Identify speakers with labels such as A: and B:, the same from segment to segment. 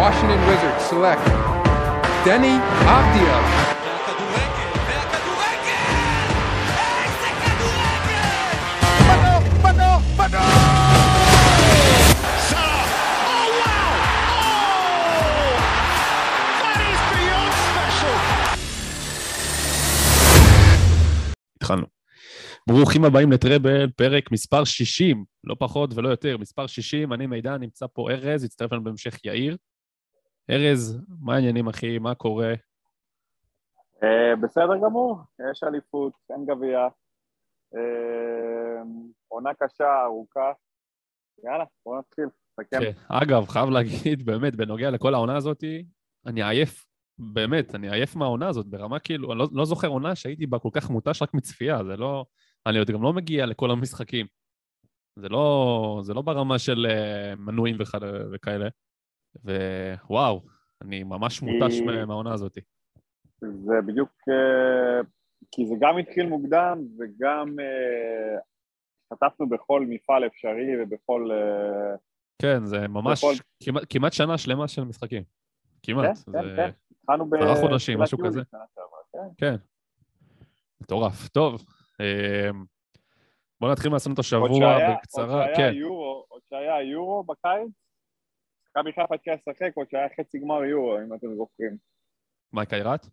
A: Washington Wizards select
B: special!
C: התחלנו. ברוכים הבאים לטראבל, פרק מספר 60, לא פחות ולא יותר, מספר 60, אני מידע, נמצא פה ארז, הצטרף לנו בהמשך יאיר. ארז, מה העניינים אחי, מה קורה?
D: אה, בסדר גמור, יש אליפות, אין גביע. אה, עונה קשה, ארוכה. יאללה, בוא נתחיל, נסכם.
C: כן. אגב, חייב להגיד, באמת, בנוגע לכל העונה הזאת, אני עייף, באמת, אני עייף מהעונה הזאת, ברמה כאילו, אני לא, לא זוכר עונה שהייתי בה כל כך מותש רק מצפייה, זה לא... אני עוד גם לא מגיע לכל המשחקים. זה לא, זה לא ברמה של uh, מנויים וכ... וכאלה. ווואו, אני ממש מותש מהעונה הזאת.
D: זה בדיוק, אה, כי זה גם התחיל מוקדם וגם אה, השתתפנו בכל מפעל אפשרי ובכל... אה,
C: כן, זה ממש
D: בכל-
C: כמעט, כמעט שנה שלמה של משחקים. כמעט.
D: כן,
C: זה
D: כן, כן. התחלנו ב...
C: עשרה חודשים, משהו כזה.
D: כן.
C: כן. מטורף. טוב, אמ, בואו נתחיל לעשות את השבוע בקצרה.
D: עוד
C: כן,
D: שהיה יורו, עוד שהיה יורו בקיץ, מכבי חיפה התחילה לשחק, עוד שהיה חצי גמר יורו, אם אתם זוכרים.
C: מייק איירת?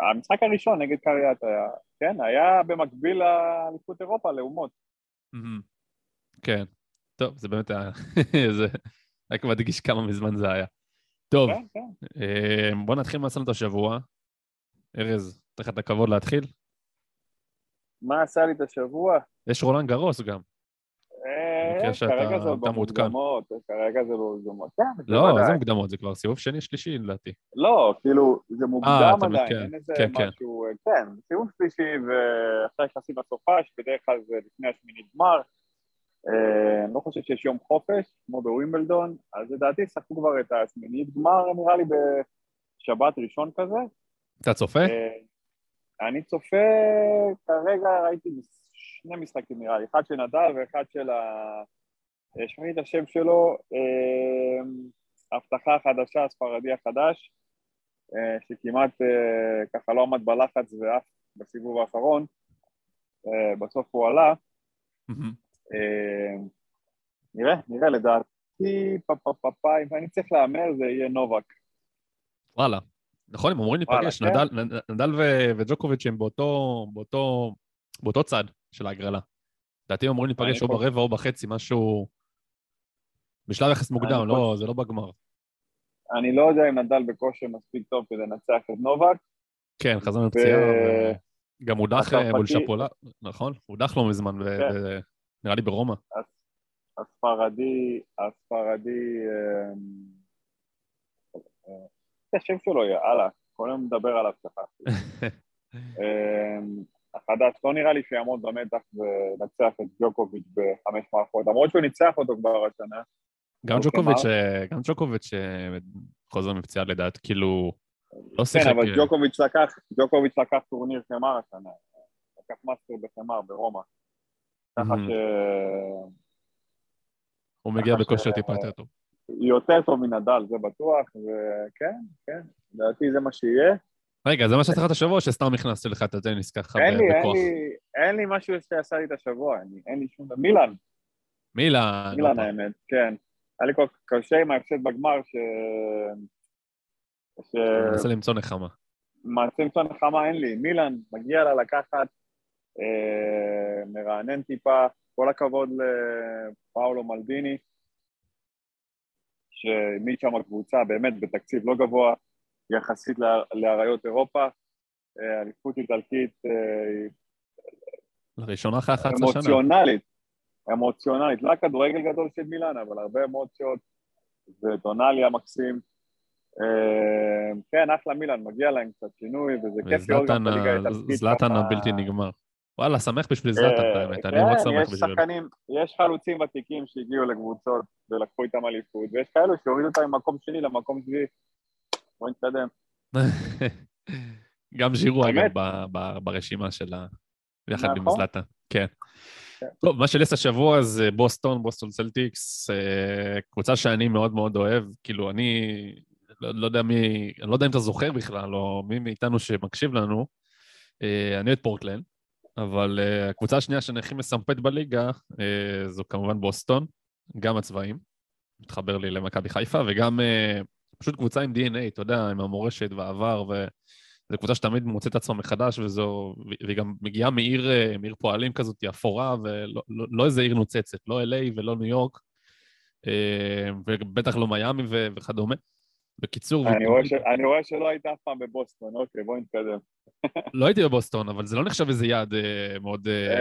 D: המשחק הראשון נגד קריית היה, כן, היה במקביל לאליפות אירופה, לאומות.
C: כן. טוב, זה באמת היה... זה... רק מדגיש כמה מזמן זה היה. טוב,
D: כן, כן.
C: אמ, בואו נתחיל את השבוע. ארז, אתן לך את הכבוד להתחיל.
D: מה עשה לי את השבוע?
C: יש רולנד גרוס גם. במקרה שאתה-
D: כרגע זה עוד
C: אתה מעודכן.
D: במוקדמות, כרגע זה במוקדמות. כן,
C: לא,
D: בוודאי.
C: איזה מוקדמות? זה כבר סיבוב שני, שלישי לדעתי.
D: לא, כאילו, זה
C: אה,
D: מוקדם עדיין,
C: כן,
D: אין איזה
C: כן, כן.
D: משהו, אה, כן, זה סיבוב שלישי ועכשיו נכנסים לסופש, בדרך כלל זה לפני השמינית גמר. אה, אני לא חושב שיש יום חופש, כמו בווימבלדון, אז לדעתי שחקו כבר את השמינית גמר, נראה לי בשבת ראשון כזה.
C: אתה צופה?
D: אני צופה, כרגע ראיתי שני משחקים נראה לי, אחד של נדל ואחד של ה... אה, שמעי את השם שלו, אה, הבטחה החדשה, הספרדי החדש, אה, שכמעט ככה לא עמד בלחץ ואף בסיבוב האחרון, בסוף הוא עלה. אה, נראה, נראה, לדעתי, פה פה פה פה, אם אני צריך להמר זה יהיה נובק.
C: וואלה. נכון, הם אמורים להיפגש,
D: כן.
C: נדל- וג'וקוביץ' הם באותו צד של ההגרלה. לדעתי הם אמורים להיפגש או
D: אני חושב-
C: ברבע או בחצי, משהו... בשלב יחס מוקדם,
D: אני
C: לא, זה לא בגמר.
D: אני לא יודע אם נדל בכושר מספיק טוב כדי לנצח את נובק,
C: כן, חזרנו לפציעה, וגם הודח אה, מול שפולה, נכון? הודח לא מזמן,
D: כן.
C: נראה לי ברומא.
D: הספרדי, הספרדי, אה, אה, השם שלו, יאללה, כל היום מדבר עליו ככה. אה, החדש, לא נראה לי שיעמוד במתח ולנצח את ג'וקוביץ' בחמש מערכות, למרות שהוא ניצח אותו כבר השנה.
C: גם ג'וקוביץ'? אה, גם ג'וקוביץ' אה, חוזר מפציעה לדעתי, כאילו, לא שיחק...
D: כן, אבל
C: אה,
D: ג'וקוביץ' לקח, ג'וקוביץ' לקח טורניר חמר השנה, לקח מאסטר בחמר ברומא. ככה
C: מהמם.
D: ש...
C: הוא מגיע בכושר טיפה יותר טוב.
D: יותר טוב מנדל, זה בטוח, וכן, כן, לדעתי זה מה שיהיה.
C: רגע, זה מה שעשית לך את השבוע, שסתם נכנסתי לך את הטניס ככה
D: לי, אין
C: בכוח.
D: לי, אין לי משהו שעשה לי את השבוע, אני- אין לי שום. מילאן,
C: מילאן,
D: מילאן
C: הופה.
D: האמת, כן. היה לי כל כך קשה עם ההפסד בגמר, ש... ש...
C: מנסה למצוא נחמה.
D: מעצים את הנחמה אין לי. מילאן, מגיע לה לקחת, אה, מרענן טיפה, כל הכבוד לפאולו מלדיני, שהעמיד שם קבוצה באמת בתקציב לא גבוה, יחסית לאריות אירופה. אה, אליפות איטלקית אה,
C: לראשונה אחרי 11 שנה.
D: אמוציונלית, אמוציונלית, לא הכדורגל גדול של מילאן, אבל הרבה אמוציות, וטונאלי המקסים. אה, כן, אחלה מילאן, מגיע להם קצת שינוי, וזה כיף לראות גם את הליגה
C: ה-
D: האיטלקית.
C: זלאטן הבלתי נגמר. וואלה, שמח בשביל זלאטן, האמת, אני
D: כן,
C: מאוד שמח
D: יש
C: בשבילו.
D: שחקנים, יש חלוצים ותיקים שהגיעו לקבוצות ולקחו איתם אליפות, ויש כאלו שהורידו אותם ממקום שני למקום שביעי. בוא נתקדם.
C: גם ז'ירו, אגב, ברשימה של ה... יחד עם
D: נכון.
C: זלאטן. כן. טוב, מה שלי השבוע זה בוסטון, בוסטון סלטיקס, אה, קבוצה שאני מאוד מאוד אוהב, כאילו, אני לא, לא יודע מי, אני לא יודע אם אתה זוכר בכלל, או מי מאיתנו שמקשיב לנו, אה, אני אוהד פורטלנד, אבל אה, הקבוצה השנייה שאני הכי מסמפת בליגה זו כמובן בוסטון, גם הצבעים, מתחבר לי למכבי חיפה, וגם פשוט קבוצה עם DNA, אתה יודע, עם המורשת והעבר, וזו קבוצה שתמיד מוצאת את עצמה מחדש, וזו, והיא גם מגיעה מעיר, אה, מעיר פועלים כזאת, אפורה, ולא לא, לא איזה עיר נוצצת, לא LA ולא ניו יורק, אה, ובטח לא מיאמי ו- וכדומה. בקיצור,
D: אני רואה ש- אני רואה שלא היית אף פעם בבוסטון, אוקיי, בוא נתקדם.
C: לא הייתי בבוסטון, אבל זה לא נחשב איזה יעד אה, מאוד... אה,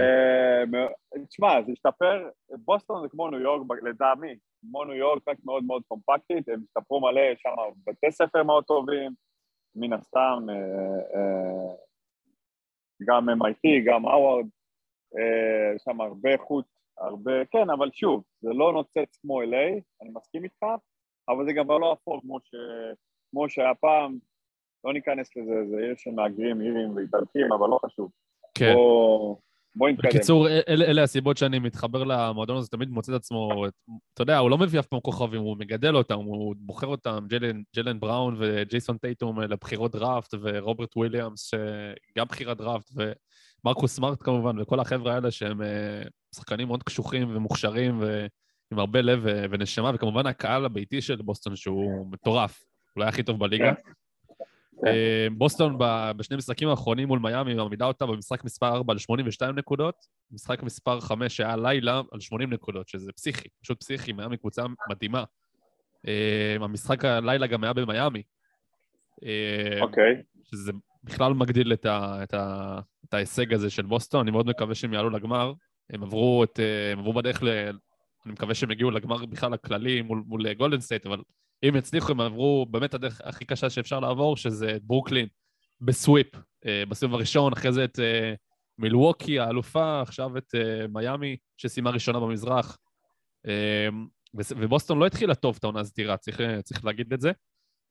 D: אה, תשמע, זה השתפר, בוסטון זה כמו ניו יורק, לטעמי, כמו ניו יורק, רק מאוד מאוד קומפקטית, הם השתפרו מלא, יש שם בתי ספר מאוד טובים, מן הסתם, אה, אה, גם MIT, גם האוורד, אה, יש שם הרבה איכות, הרבה, כן, אבל שוב, זה לא נוצץ כמו LA, אני מסכים איתך, אבל זה גם לא אפור כמו, ש... כמו שהיה פעם, לא ניכנס לזה, זה עיר של מהגרים, אירים ואיטלקים, אבל לא חשוב.
C: כן.
D: בוא, בוא נתקדם.
C: בקיצור, אל, אלה הסיבות שאני מתחבר למועדון הזה, תמיד מוצא את עצמו, אתה יודע, הוא לא מביא אף פעם כוכבים, הוא מגדל אותם, הוא בוחר אותם, ג'לן, ג'לן בראון וג'ייסון טייטום לבחירות דראפט, ורוברט וויליאמס, שגם בחירת דראפט, ומרקוס סמארט כמובן, וכל החבר'ה האלה שהם אה, שחקנים מאוד קשוחים ומוכשרים, ועם הרבה לב ונשמה, וכמובן הקהל הביתי של בוסטון, שהוא מטורף, אולי הכי טוב בליגה. אה, בוסטון ב- בשני משחקים האחרונים מול מיאמי מעמידה אותה במשחק מספר 4 על 82 נקודות, משחק מספר 5 שהיה לילה על 80 נקודות, שזה פסיכי, פשוט פסיכי, מיאמי קבוצה מדהימה. אה, המשחק הלילה גם היה במיאמי. אה,
D: אוקיי,
C: שזה בכלל מגדיל את, ה, את, ה, את ההישג הזה של בוסטון, אני מאוד מקווה שהם יעלו לגמר. הם עברו, את, אה, הם עברו בדרך ל... אני מקווה שהם יגיעו לגמר בכלל הכללי מול, מול גולדן סטייט, אבל אם יצליחו, הם עברו באמת הדרך הכי קשה שאפשר לעבור, שזה את ברוקלין ב sweep, אה, בסיבוב הראשון, אחרי זה את אה, מילווקי, האלופה, עכשיו את אה, מיאמי, שסיימה ראשונה במזרח. ובוסטון לא התחילה טוב את העונה הסדירה, צריך, צריך להגיד את זה.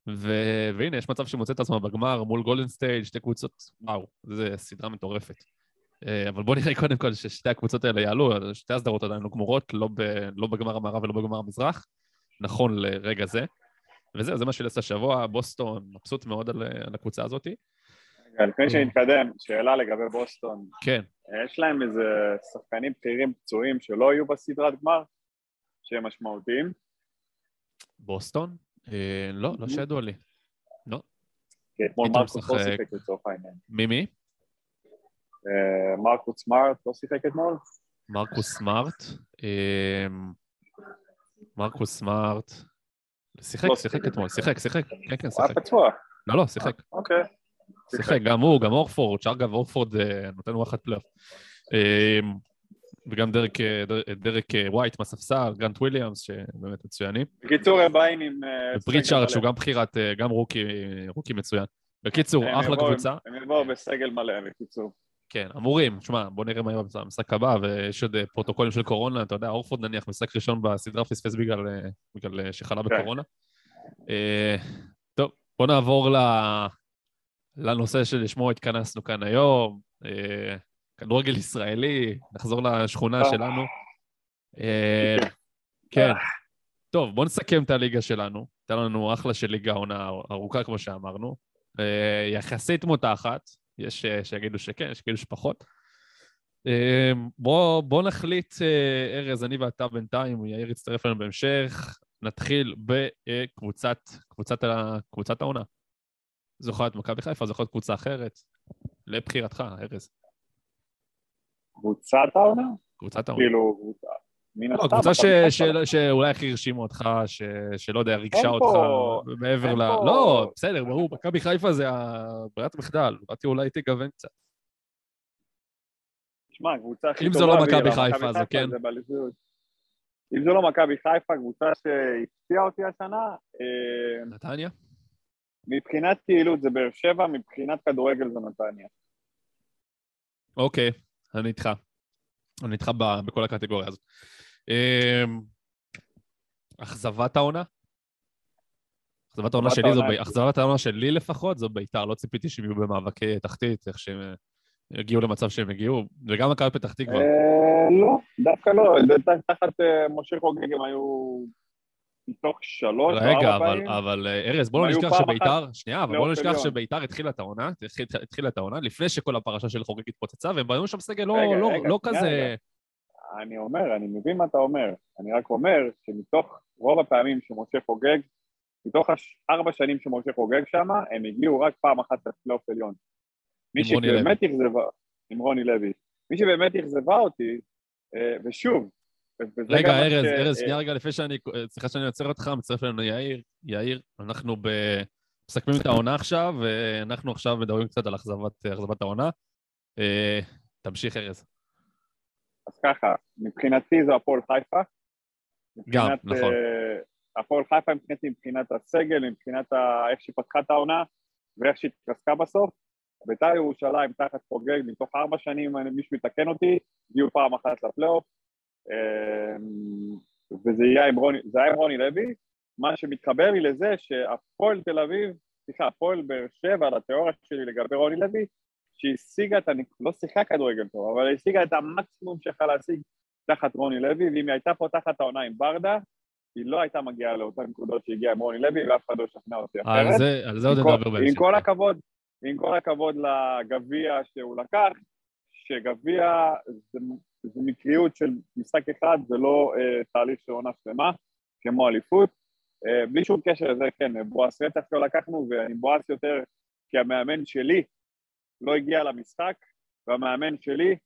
C: ו- והנה, יש מצב שמוצא את עצמה בגמר מול גולדן סטייט, שתי קבוצות, וואו, זו סדרה מטורפת. אבל בוא נראה קודם כל ששתי הקבוצות האלה יעלו, שתי הסדרות עדיין לא גמורות, לא, ב- לא בגמר המערב ולא בגמר המזרח, נכון לרגע זה. וזהו, זה מה שלי עשה השבוע, בוסטון, מבסוט מאוד על, על הקבוצה הזאת.
D: רגע, לפני שנתקדם, שאלה לגבי בוסטון,
C: כן,
D: יש להם איזה שחקנים בכירים פצועים שלא יהיו בסדרת גמר, שהם משמעותיים?
C: בוסטון? אה, לא, לא שידוע לי. לא.
D: כי אתמול
C: פתאום
D: מרקוס לא. שיחק לצורך העניין.
C: מי מי?
D: אה, מרקוס סמארט לא שיחק אתמול?
C: מרקוס סמארט. אה, מרקוס סמארט. שיחק,
D: לא
C: שיחק
D: שיחק.
C: אתמול, שיחק, שיחק. כן, כן,
D: הוא היה
C: שיחק.
D: פצוע.
C: לא, לא, שיחק.
D: אוקיי.
C: שיחק, גם הוא, גם אורפורד, שאגב, אורפורד אה, נותן וואחד פלייאוף. אה, וגם דרק, אה, דר- דרק אה, ווייט מהספסל, גרנט וויליאמס, שבאמת מצוינים.
D: בקיצור, הם באים עם... אה,
C: ופריצ'ארד,
D: סגל
C: שהוא. גם בחירת, אה, גם rookie, rookie מצוין. בקיצור, אחלה קבוצה.
D: הם יבואו בסגל מלא, בקיצור.
C: כן, אמורים. שמע, בוא נראה מה יהיה במשחק הבא, ויש עוד אה, פרוטוקולים של קורונה, אתה יודע, אורפורד נניח, משחק ראשון בסדרה פספס בגלל, אה, בגלל אה, שחלה
D: כן.
C: בקורונה. טוב, בוא נעבור ל... לנושא שלשמו התכנסנו כאן היום. כדורגל ישראלי, נחזור לשכונה. שלנו. כן. טוב, בוא נסכם את הליגה שלנו. הייתה לנו אחלה של ליגה עונה ארוכה, כמו שאמרנו. יחסית מותחת, יש אה, שיגידו שכן, יש שיגידו שפחות. אה, בוא, בוא נחליט, אה, ארז, אני ואתה בינתיים, יאיר יצטרף אלינו בהמשך. נתחיל בקבוצת קבוצת, קבוצת העונה. זו יכולה להיות מכבי חיפה, זו יכולה להיות קבוצה אחרת. לבחירתך, ארז.
D: קבוצת העונה?
C: קבוצת העונה.
D: כאילו. מן
C: לא,
D: הסתם,
C: קבוצה. שאולי הכי הרשימו אותך, ש- שלא יודע, ריגשה אותך מעבר ל... לא, בסדר, ברור, מכבי חיפה זה הברירת מחדל. באתי אולי תגוון קצת.
D: שמע, הקבוצה הכי
C: אם
D: טובה...
C: זו לא
D: והיא
C: מכבי
D: לא
C: חיפה, כן.
D: זה באליפות. אם זו לא מכבי חיפה, קבוצה שהפתיעה אותי השנה, אה,
C: נתניה?
D: מבחינת פעילות זה באר שבע, מבחינת כדורגל זה נתניה.
C: אוקיי, אני איתך. אני איתך בכל הקטגוריה הזאת. אמ, אכזבת העונה? אכזבת העונה שלי זו... אכזבת העונה שלי לפחות זו ביתר, לא ציפיתי שהם יהיו במאבקי תחתית, איך שהם... הגיעו למצב שהם הגיעו, וגם מכבי פתח תקווה.
D: אה, לא, דווקא לא, תחת אה, משה חוגג הם היו מתוך שלוש
C: רגע,
D: ארבע
C: אבל,
D: פעמים.
C: אבל אה, ארז, בוא לא
D: היו
C: נשכח שביתר, שנייה, אבל בוא לא נשכח. שביתר התחילה את העונה, התחיל- התחילה את העונה, לפני שכל הפרשה של חוגג התפוצצה, והם בנו שם סגל לא-
D: רגע,
C: לא-
D: רגע,
C: לא כזה...
D: אני אומר, אני מבין מה אתה אומר, אני רק אומר שמתוך רוב הפעמים שמשה חוגג, מתוך ארבע שנים שמשה חוגג שם, הם הגיעו רק פעם אחת לפלייאוף עליון. מי שבאמת אכזבה, עם רוני לוי, מי שבאמת אכזבה אותי, אה, ושוב,
C: רגע, ארז,
D: ש-
C: ארז,
D: אה,
C: שנייה רגע לפני שאני... סליחה שאני עוצר אותך, מצטרף אלינו יאיר. יאיר, אנחנו ב... מסכמים את העונה עכשיו, ואנחנו עכשיו מדברים קצת על אכזבת אכזבת העונה. אה, תמשיך, ארז.
D: אז ככה, מבחינתי זו הפועל חיפה.
C: גם, נכון.
D: אה, הפועל חיפה מבחינתי, מבחינת הסגל, מבחינת ה- איך שהיא פתחה את העונה ואיך שהיא התרסקה בסוף. בית"ר ירושלים תחת חוגג, מתוך ארבע שנים, מישהו יתקן אותי, הגיעו פעם אחת לפלייאוף. אה, וזה היה עם רוני, זה היה עם רוני לוי. מה שמתחבר לי לזה שהפועל תל אביב, סליחה, הפועל באר שבע, לתיאוריה שלי לגבי רוני לוי, שהשיגה את, הנק- לא שיחקה כדורגל טוב, אבל השיגה את המקסימום שיכולה להשיג תחת רוני לוי, ואם היא הייתה פותחת העונה עם ברדה, היא לא הייתה מגיעה לאותן נקודות שהגיעה עם רוני לוי, ואף אחד לא ישכנע אותי אחרת.
C: על זה, על זה עוד נדבר בהמשך.
D: עם כל הכבוד, עם כל הכבוד לגביע שהוא לקח, שגביע זה, זה מקריות של משחק אחד ולא אה, תהליך של עונה שלמה, כמו אליפות. אה, בלי שום קשר לזה, כן, בועז רצח לא לקחנו, ואני בועז יותר כי המאמן שלי לא הגיע למשחק, והמאמן שלי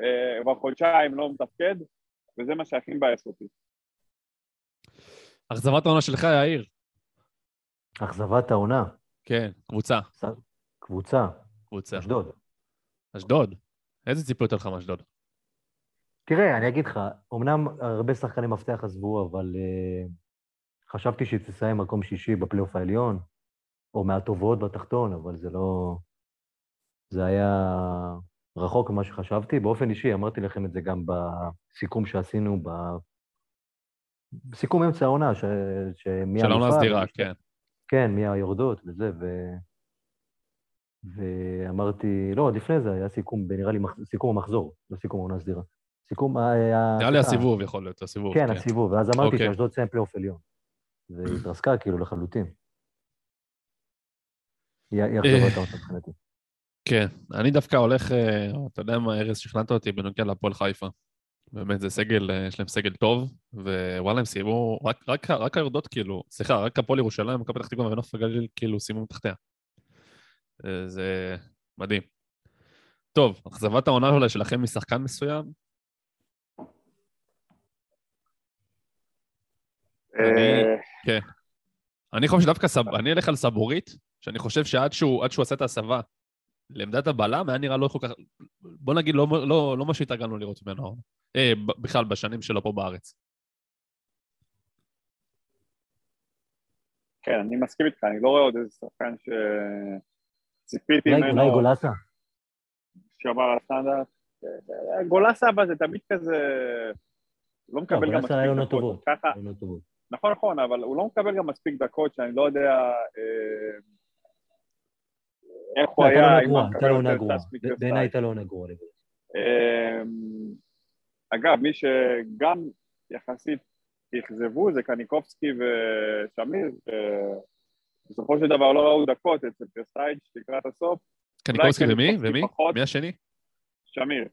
D: אה, כבר חודשיים לא מתפקד, וזה מה שהכי מבאס אותי.
C: אכזבת העונה שלך, יאיר.
E: אכזבת העונה,
C: כן, קבוצה.
E: קבוצה,
C: קבוצה.
E: אשדוד.
C: אשדוד. איזה ציפיות היו לך מאשדוד?
E: תראה, אני אגיד לך, אמנם הרבה שחקני מפתח עזבו, אבל uh, חשבתי שהיא תסיים מקום שישי בפלייאוף העליון, או מהטובות בתחתון, אבל זה לא... זה היה רחוק ממה שחשבתי. באופן אישי, אמרתי לכם את זה גם בסיכום שעשינו. בסיכום אמצע העונה, ש... שמי
C: של העונה הסדירה, כן.
E: כן, מי היורדות וזה, ו... ואמרתי, לא, עוד לפני זה היה סיכום, נראה לי סיכום המחזור, לא סיכום העונה הסדירה. סיכום... ה- ה-
C: נראה לי הסיבוב יכול להיות, הסיבוב.
E: כן, הסיבוב, ואז אמרתי
C: אוקיי.
E: שאשדוד תסיים פלייאוף עליון. והיא התרסקה כאילו לחלוטין. היא אכזבת
C: אה.
E: העונה מבחינתי.
C: כן, אני דווקא הולך, אה, אתה יודע מה, ארז, שכנעת אותי בנוגע להפועל חיפה. באמת, זה סגל, אה, יש להם סגל טוב, ווואלה, הם סיימו, רק, רק, רק היורדות כאילו, סליחה, רק הפועל ירושלים, מכבי פתח תקווה ונוף הגליל כאילו סיימו תחתיה. אה, זה מדהים. טוב, אכזבת העונה אולי שלכם משחקן מסוים? אני- אני חושב שדווקא. אני אלך על סבורית, שאני חושב שעד שהוא, עד שהוא עשה את ההסבה לעמדת הבלם, היה נראה לא כל כך... בוא נגיד, לא, לא, לא מה שהתרגלנו לראות ממנו. אה, בכלל, בשנים שלו פה בארץ.
D: כן, אני מסכים איתך, אני לא רואה עוד איזה שחקן שציפיתי ממנו,
E: אולי גולסה?
D: שעבר על הסטנדרט. אה, גולסה אבל זה תמיד כזה, לא מקבל גם
E: גולסה היה
D: מספיק
E: עונות
D: דקות. ככה,
E: טובות.
D: נכון, נכון, אבל הוא לא מקבל גם מספיק דקות שאני לא יודע אה, איך הוא
E: לא, הייתה לו
D: היה,
E: עונה
D: אם הוא
E: גרועה, הייתה לו עונה
D: מקבל
E: גרועה.
D: יותר טספיק וסטייל.
E: בעיניי הייתה לו עונה גרועה. לגולסה.
D: אמ, אגב, מי שגם יחסית אכזבו זה קניקובסקי ושמיר, שבסופו של דבר לא ראו דקות אצל פרסייץ' לקראת הסוף,
C: קניקובסקי ומי? ומי? מי השני?
D: שמיר.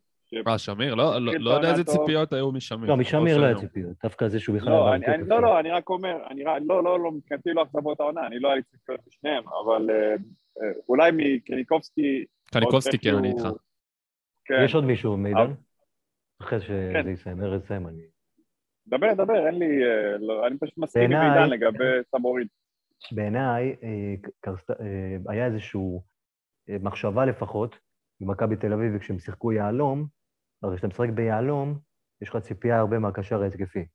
C: אה, שמיר? לא, לא, לא יודע
D: את
C: איזה. ציפיות היו משמיר.
E: לא, משמיר לא היה. ציפיות. דווקא זה שהוא בכלל...
D: לא, לא. לא, אני רק אומר, לא, לא, לא, מבחינתי לא אכזבות העונה, אני לא היה לי ציפיות משניהם, אבל אה, אולי מקניקובסקי...
C: קניקובסקי, כן, אני איתך.
D: כן,
E: יש עוד מישהו, מידן? אחרי
D: כן.
E: שזה יסיים, ארז יסיים, אני...
D: דבר, דבר, אין לי... אה, לא, אני פשוט מסכים עם עידן לגבי סבורית.
E: בעיניי אה, אה, היה איזושהי מחשבה לפחות במכבי תל אביב, וכשהם שיחקו יהלום, הרי כשאתה משחק ביהלום, יש לך ציפייה הרבה מהקשר ההתקפי.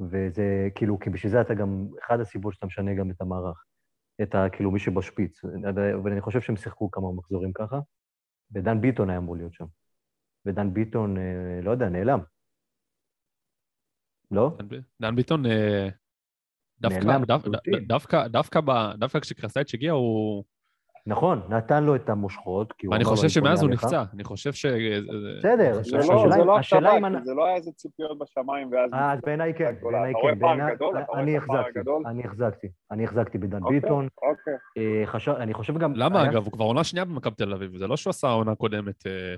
E: וזה כאילו, כי בשביל זה אתה גם, אחד הסיבות שאתה משנה גם את המערך. את ה... כאילו, מי שבשפיץ. אבל אני חושב שהם שיחקו כמה מחזורים ככה, ודן ביטון היה אמור להיות שם. ודן ביטון, אה, לא יודע, נעלם. לא?
C: דן דן ביטון, אה, דווקא, דווקא, דווקא, דווקא כשקרסייץ' הגיע, הוא...
E: נכון, נתן לו את המושכות, כי הוא אמר לו,
C: חושב
E: "אני בונה
C: שמאז הוא
E: עליך".
C: נפצע. אני חושב ש...
E: בסדר,
D: זה
C: חושב
D: לא, לא
E: השאלה אם
D: זה לא היה איזה ציפיות בשמיים ואז...
E: אה, אז בעיניי כן. בעיניי כן. בעיניי-
D: גדול? אתה רואה
E: אני החזקתי? אני החזקתי. אני החזקתי בדן
D: אוקיי,
E: ביטון.
D: אוקיי.
E: אה, אני חושב גם...
C: למה, אגב? הוא כבר עונה שנייה במכבי תל אביב. זה לא שהוא עשה עונה קודמת אה,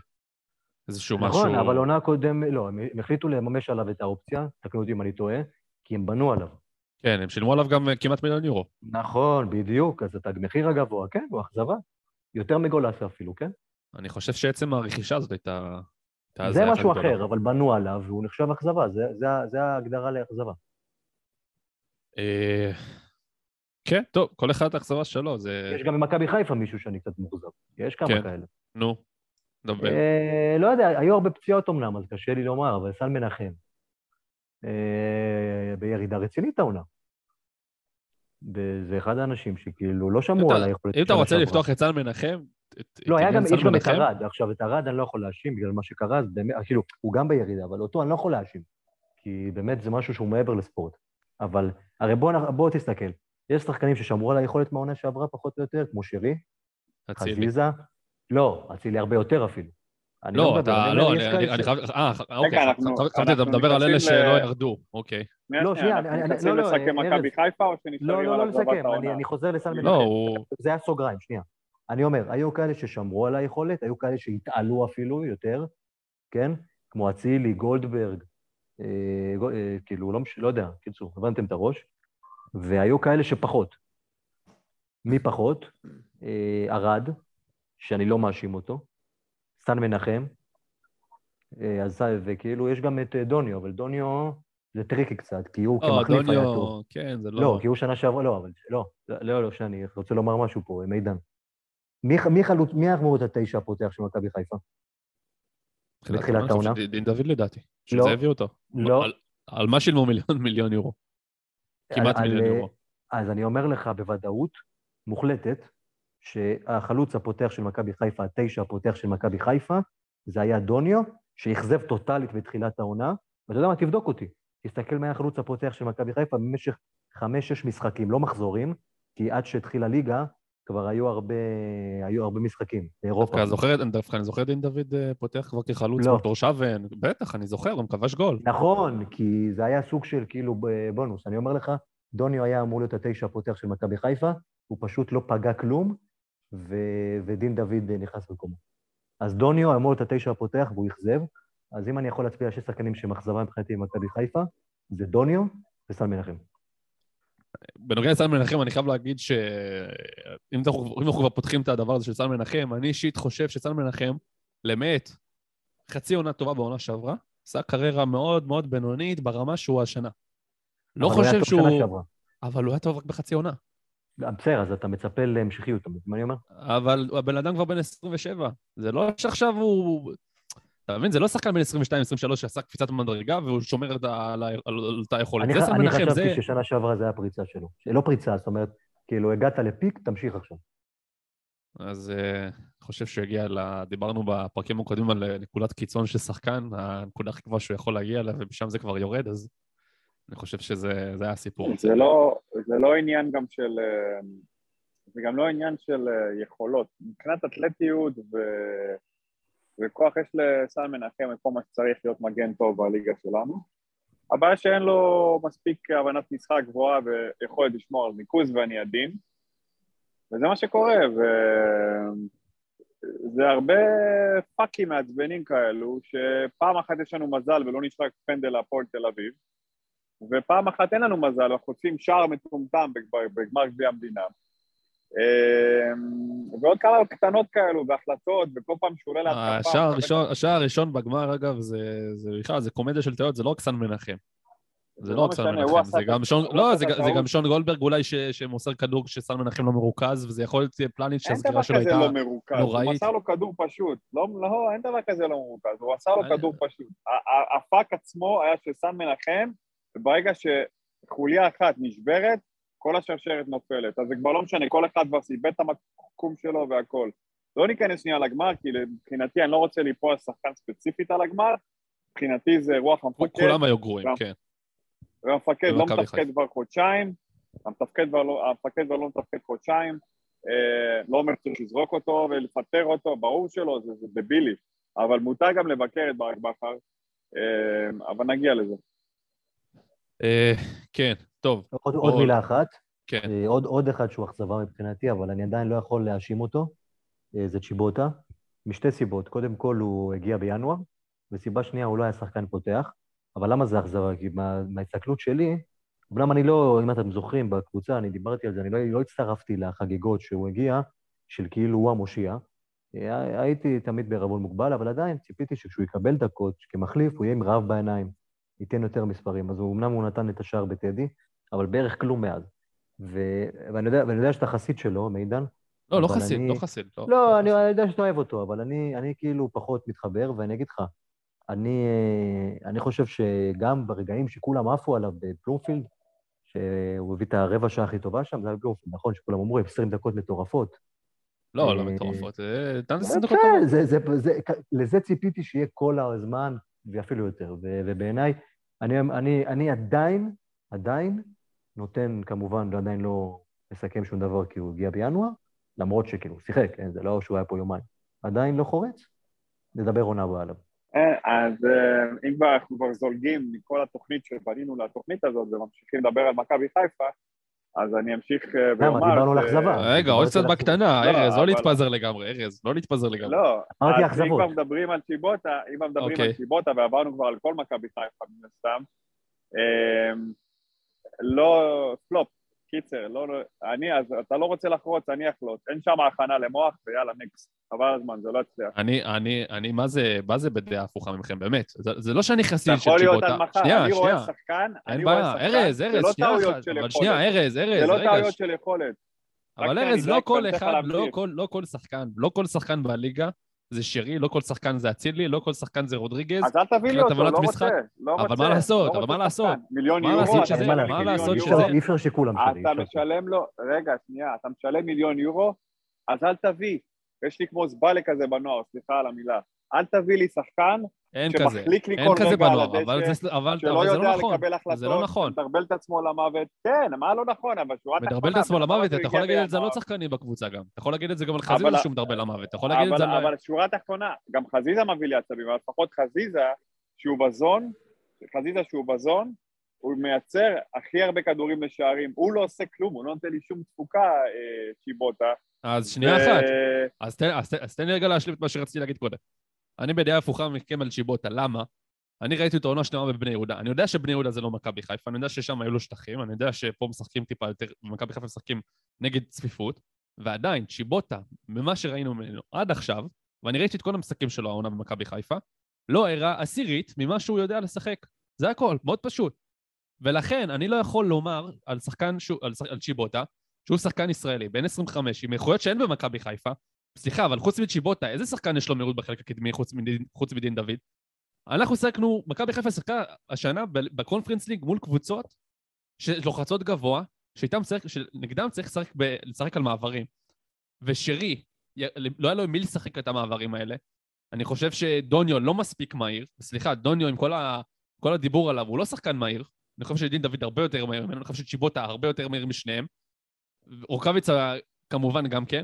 C: איזשהו משהו...
E: נכון, אבל עונה קודם, לא, הם החליטו לממש עליו את האופציה, תקנו אותי אם אני טועה, כי הם בנו עליו.
C: כן, הם שילמו עליו גם אה, כמעט מיליון יורו.
E: נכון, בדיוק, אז את המחיר הגבוה, כן, הוא אכזבה. יותר מגולסה אפילו, כן?
C: אני חושב שעצם הרכישה הזאת הייתה... הייתה
E: זה משהו
C: גדולה.
E: אחר, אבל בנו עליו, והוא נחשב אכזבה, זה- זה זה ההגדרה לאכזבה.
C: אה, כן, טוב, כל אחד האכזבה שלו, זה...
E: יש גם במכבי חיפה מישהו שאני קצת מאוכזב. יש כמה
C: כן.
E: כאלה.
C: נו, דבר.
E: אה, לא יודע, היו הרבה פציעות אמנם, אז קשה לי לומר, אבל סל מנחם. אה, בירידה רצינית העונה. וזה אחד האנשים שכאילו לא שמעו על היכולת
C: אם אתה רוצה. לפתוח את סל מנחם...
E: לא, היה גם, יש גם את ארד. עכשיו, את ארד אני לא יכול להאשים בגלל מה שקרה, אז באמת, כאילו, הוא גם בירידה, אבל אותו אני לא יכול להאשים. כי באמת זה משהו שהוא מעבר לספורט. אבל, הרי בוא, נ- בוא תסתכל. יש שחקנים ששמרו על היכולת מהעונה שעברה פחות או יותר, כמו שרי. חזיזה. לא, אצילי הרבה יותר אפילו. אני
C: לא,
E: מדבר,
C: אתה, לא, אני חייב... אה, אוקיי,
D: אנחנו-
C: חשבתי אתה מדבר על אלה שלא ירדו, אוקיי.
E: לא,
D: שנייה, אנחנו
E: אני- אני-
D: נכנסים
E: לא, לא,
D: לסכם. מכבי חיפה או שנשארים
E: לא,
D: על
E: לא, לא
D: עזבת
E: לסכם,
D: העונה?
E: אני, חוזר לסל מנחם.
C: לא.
E: זה היה סוגריים, שנייה. אני אומר, היו כאלה ששמרו על היכולת, היו כאלה שהתעלו אפילו יותר, כן? כמו אצילי, גולדברג, אה, אה, כאילו, לא, לא יודע, קיצור, הבנתם את הראש. והיו כאלה שפחות. מי פחות? אה, ארד, שאני לא מאשים אותו, סטן מנחם, אה, אז, וכאילו, יש גם את אה, דוניו, אבל דוניו זה טריקי קצת, כי הוא
C: לא,
E: כמחליף היה טוב.
C: כן, זה לא...
E: לא, כי הוא שנה שעברה, לא, אבל לא, לא, לא, שאני רוצה לומר משהו פה, מידן. מי, מי חלוץ, מי להיות התשע הפותח של מכבי חיפה? בתחילת העונה?
C: דין דוד לדעתי.
E: לא.
C: שזה הביא אותו.
E: לא.
C: על- מה שילמו מיליון מיליון יורו? כמעט מיליון יורו.
E: אז אני אומר לך בוודאות מוחלטת, שהחלוץ הפותח של מכבי חיפה, התשע הפותח של מכבי חיפה, זה היה דוניו, שאכזב טוטאלית בתחילת העונה, ואתה יודע מה, תבדוק אותי. תסתכל מי החלוץ הפותח של מכבי חיפה במשך חמש-שש משחקים, לא מחזורים, כי עד שהתחילה ליגה, כבר היו הרבה, היו הרבה משחקים באירופה.
C: דווקא זוכר- דווקא אני זוכר דין דוד אה, פותח כבר כחלוץ
E: לא.
C: בתור שוון. בטח, אני זוכר, הוא כבש גול.
E: נכון, כי זה היה סוג של כאילו ב- בונוס. אני אומר לך, דוניו היה אמור להיות התשע הפותח של מכבי חיפה, הוא פשוט לא פגע כלום, ו... ודין דוד נכנס במקומו. אז דוניו אמור להיות התשע הפותח והוא אכזב, אז אם אני יכול להצביע על שני שחקנים אכזבה מבחינתי במכבי חיפה, זה דוניו וסל מנחם.
C: בנוגע לסל מנחם, אני חייב להגיד שאם אנחנו כבר פותחים את הדבר הזה של סל מנחם, אני אישית חושב שסל מנחם, למעט חצי עונה טובה בעונה שעברה, עשה קריירה מאוד מאוד בינונית ברמה שהוא השנה. לא חושב שהוא...
E: שעברה.
C: אבל הוא היה טוב רק בחצי עונה.
E: בסדר, אז אתה מצפה להמשכיות, אתה מבין מה אני אומר?
C: אבל הבן אדם כבר בן 27. זה לא שעכשיו הוא... אתה מבין? זה לא שחקן בן 22-23 שעשה קפיצת מדרגה והוא שומר את ה- על אותה יכולת.
E: אני,
C: זה
E: ח-
C: סל
E: אני
C: מנחם, זה...
E: חשבתי ששנה שעברה זה היה פריצה שלו. לא פריצה, זאת אומרת, כאילו הגעת לפיק, תמשיך עכשיו.
C: אז אני חושב שהוא הגיע ל... דיברנו בפרקים הקודמים על אה, נקודת קיצון של שחקן, הנקודה הכי גבוהה שהוא יכול להגיע אליה, ומשם זה כבר יורד, אז אני חושב שזה זה היה הסיפור.
D: זה לא, זה לא עניין גם של... אה, זה גם לא עניין של אה, יכולות. מבחינת אתלטיות ו... וכוח יש לסל מנחם את כל מה שצריך להיות מגן טוב בליגה שלנו. הבעיה שאין לו מספיק הבנת משחק גבוהה ויכולת לשמור על ריכוז ואני עדין. וזה מה שקורה, וזה הרבה פאקים מעצבנים כאלו, שפעם אחת יש לנו מזל ולא נשרק פנדל להפועל תל אביב, ופעם אחת אין לנו מזל, אנחנו חוטפים שער מטומטם בגמר- גביע המדינה. אמ, ועוד כמה קטנות כאלו, והחלטות, וכל פעם שהוא עולה להתקפה...
C: השער הראשון, השער הראשון בגמר, אגב, זה בכלל, זה קומדיה של טעויות, זה לא רק סן מנחם. זה לא רק סן מנחם, זה גם שון, לא, זה גם- שון גולדברג אולי שמוסר כדור כשסן מנחם לא מרוכז, וזה יכול להיות פלניץ'
D: אין דבר
C: שהסגירה שלו
D: כזה
C: הייתה...
D: לא מרוכז, הוא
C: נוראית.
D: מסר לו כדור פשוט. לא, לא, אין דבר כזה לא מרוכז, הוא מסר לו
C: אני-
D: כדור פשוט. הפאק עצמו היה של סן מנחם, וברגע שחוליה אחת נשברת, כל השרשרת נופלת. אז זה כבר לא משנה, כל אחד כבר סיבד את המקום שלו והכל. לא ניכנס שנייה לגמר, כי מבחינתי אני לא רוצה ליפול על שחקן ספציפית על הגמר, מבחינתי זה רוח המפקד,
C: כולם היו גרועים. כן.
D: והמפקד לא מתפקד. כבר חודשיים, המתפקד כבר לא, המפקד כבר לא מתפקד חודשיים, אה, לא אומר שצריך לזרוק אותו ולפטר אותו, ברור שלא, זה, זה דבילי, אבל מותר גם לבקר את ברק בכר, אה, אבל נגיע לזה.
C: אה, כן, טוב.
E: עוד, עוד מילה אחת.
C: כן.
E: אה, עוד, עוד אחד שהוא אכזבה מבחינתי, אבל אני עדיין לא יכול להאשים אותו, אה, זה צ'יבוטה, משתי סיבות. קודם כל, הוא הגיע בינואר, וסיבה שנייה, הוא לא היה שחקן פותח. אבל למה זה אכזבה? כי מה, מההסתכלות שלי, אמנם אני לא, אם אתם זוכרים, בקבוצה, אני דיברתי על זה, אני לא, לא הצטרפתי לחגיגות שהוא הגיע, של כאילו הוא המושיע. הייתי תמיד בערבון מוגבל, אבל עדיין ציפיתי שכשהוא יקבל דקות כמחליף, הוא יהיה עם רעב בעיניים, ייתן יותר מספרים. אז הוא, אמנם הוא נתן את השער בטדי, אבל בערך כלום מאז. ו... ואני, יודע, ואני יודע שאתה חסיד שלו, מידן.
C: לא, לא חסיד,
E: אני-
C: לא חסיד. לא,
E: לא, אני
C: חסיד.
E: אני יודע שאתה אוהב אותו, אבל אני, אני כאילו פחות מתחבר, ואני אגיד לך, אני, אני חושב שגם ברגעים שכולם עפו עליו בבלומפילד, שהוא הביא את הרבע שעה הכי טובה שם, זה היה בבלומפילד, נכון? שכולם אמרו, 20 דקות מטורפות.
C: לא, לא
E: אה,
C: מטורפות. אה,
E: כן, זה, לזה ציפיתי שיהיה כל הזמן, ואפילו יותר. ובעיניי, אני, אני, אני עדיין, עדיין נותן, כמובן, עדיין לא מסכם שום דבר כי הוא הגיע בינואר, למרות שכאילו, שיחק, כן? זה לא שהוא היה פה יומיים. עדיין לא חורץ, נדבר עונה הבאה עליו.
D: אה, אז אה, אם כבר אנחנו כבר זולגים מכל התוכנית שבנינו לתוכנית הזאת וממשיכים לדבר על מכבי חיפה, אז אני אמשיך אה, ואומר...
E: דיברנו על אכזבה.
C: רגע, עוד קצת בקטנה,
D: לא,
C: ארז, לא להתפזר לגמרי, ארז, לא להתפזר לגמרי.
D: לא,
E: אמרתי
D: אז אם
E: אכזבות.
D: כבר מדברים על צ'יבוטה, אם כבר מדברים
C: אוקיי.
D: על צ'יבוטה ועברנו כבר על כל מכבי חיפה מן הסתם, לא, פלופ, קיצר, לא, לא, אני, אז אתה לא רוצה לחרוץ, אני אחלוץ, אין שם הכנה למוח ויאללה נקסט, חבל הזמן, זה לא יצליח.
C: אני, אני, אני, מה זה, מה זה בדעה הפוכה מכם, באמת? זה, זה לא שאני
D: אתה
C: חסיד של
D: יכול להיות. עד מחר,
C: שנייה,
D: אני רואה. שחקן,
C: אין
D: אני רואה
C: בעיה.
D: שחקן,
C: ארז,
D: זה
C: ארז,
D: לא
C: שנייה אחת. אבל שנייה, ארז, ארז,
D: זה לא. טעויות של יכולת.
C: אבל ארז, לא
D: אדייק
C: כל אחד, לא. כל, לא כל שחקן, לא כל שחקן בליגה זה שרי, לא כל שחקן זה אצילי, לא כל שחקן זה רודריגז.
D: אז אל תביא לי אותו, לא. רוצה, לא רוצה.
C: אבל מה לעשות,
D: לא
C: אבל מה לעשות?
D: מיליון
C: מה
D: יורו,
C: מה לעשות
E: אי
D: יורו.
E: אפשר-
C: שזה-
E: אי אפשר שכולם שלי.
D: אתה. משלם לו, רגע, שנייה, אתה משלם מיליון יורו, אז אל תביא. יש לי כמו זבאלה כזה בנוער, סליחה על המילה. אל תביא לי שחקן
C: אין כזה. אין כזה בנוער, אבל זה, אבל,
D: שלא
C: אבל זה לא נכון.
D: לקבל החלטות,
C: זה לא נכון.
D: מדרבל את עצמו למוות. כן, מה לא נכון, אבל שורה תחתונה...
C: מדרבל את עצמו למוות, אתה יכול להגיד את זה על עוד. שחקנים בקבוצה גם. אתה יכול להגיד את זה גם על חזיזה שהוא מדרבל למוות. אתה יכול להגיד את זה על...
D: אבל שורה תחתונה, גם חזיזה מביא לי עצבים, אבל לפחות חזיזה, שהוא בזון, חזיזה שהוא בזון, הוא מייצר הכי הרבה כדורים לשערים, הוא לא עושה כלום, הוא לא נותן לי שום תפוקה, אה, צ'יבוטה.
C: אז שנייה אחת. אז תן לי רגע להשלים את מה שרציתי להגיד קודם. אני בדעה הפוכה מכם על צ'יבוטה, למה? אני ראיתי את העונה שלמה בבני יהודה. אני יודע שבני יהודה זה לא מכבי חיפה, אני יודע ששם היו לו שטחים, אני יודע שפה משחקים טיפה יותר, במכבי חיפה משחקים נגד צפיפות, ועדיין, צ'יבוטה, ממה שראינו ממנו עד עכשיו, ואני ראיתי את כל המשחקים שלו העונה במכבי חיפה, לא הראה עשירית ממה שהוא יודע לשחק. זה הכל, מאוד פשוט. ולכן, אני לא יכול לומר על שחקן, שהוא, על, על צ'יבוטה, שהוא שחקן ישראלי, בן 25, עם איכויות שאין במכבי חיפה, סליחה, אבל חוץ מצ'יבוטה, איזה שחקן יש לו מהירות בחלק הקדמי חוץ מדין, דוד? אנחנו שיחקנו, מכבי חיפה שיחקה השנה בקונפרנס ליג מול קבוצות שלוחצות גבוה, שאיתם צריך, שנגדם צריך לשחק, ב, לשחק על מעברים. ושרי, לא היה לו עם מי לשחק את המעברים האלה. אני חושב שדוניו לא מספיק מהיר, סליחה, דוניו עם כל, ה, כל הדיבור עליו, הוא לא שחקן מהיר. אני חושב שדין דוד הרבה יותר מהיר ממנו, אני חושב שצ'יבוטה הרבה יותר מהיר משניהם. רוקאביצה כמובן גם כן,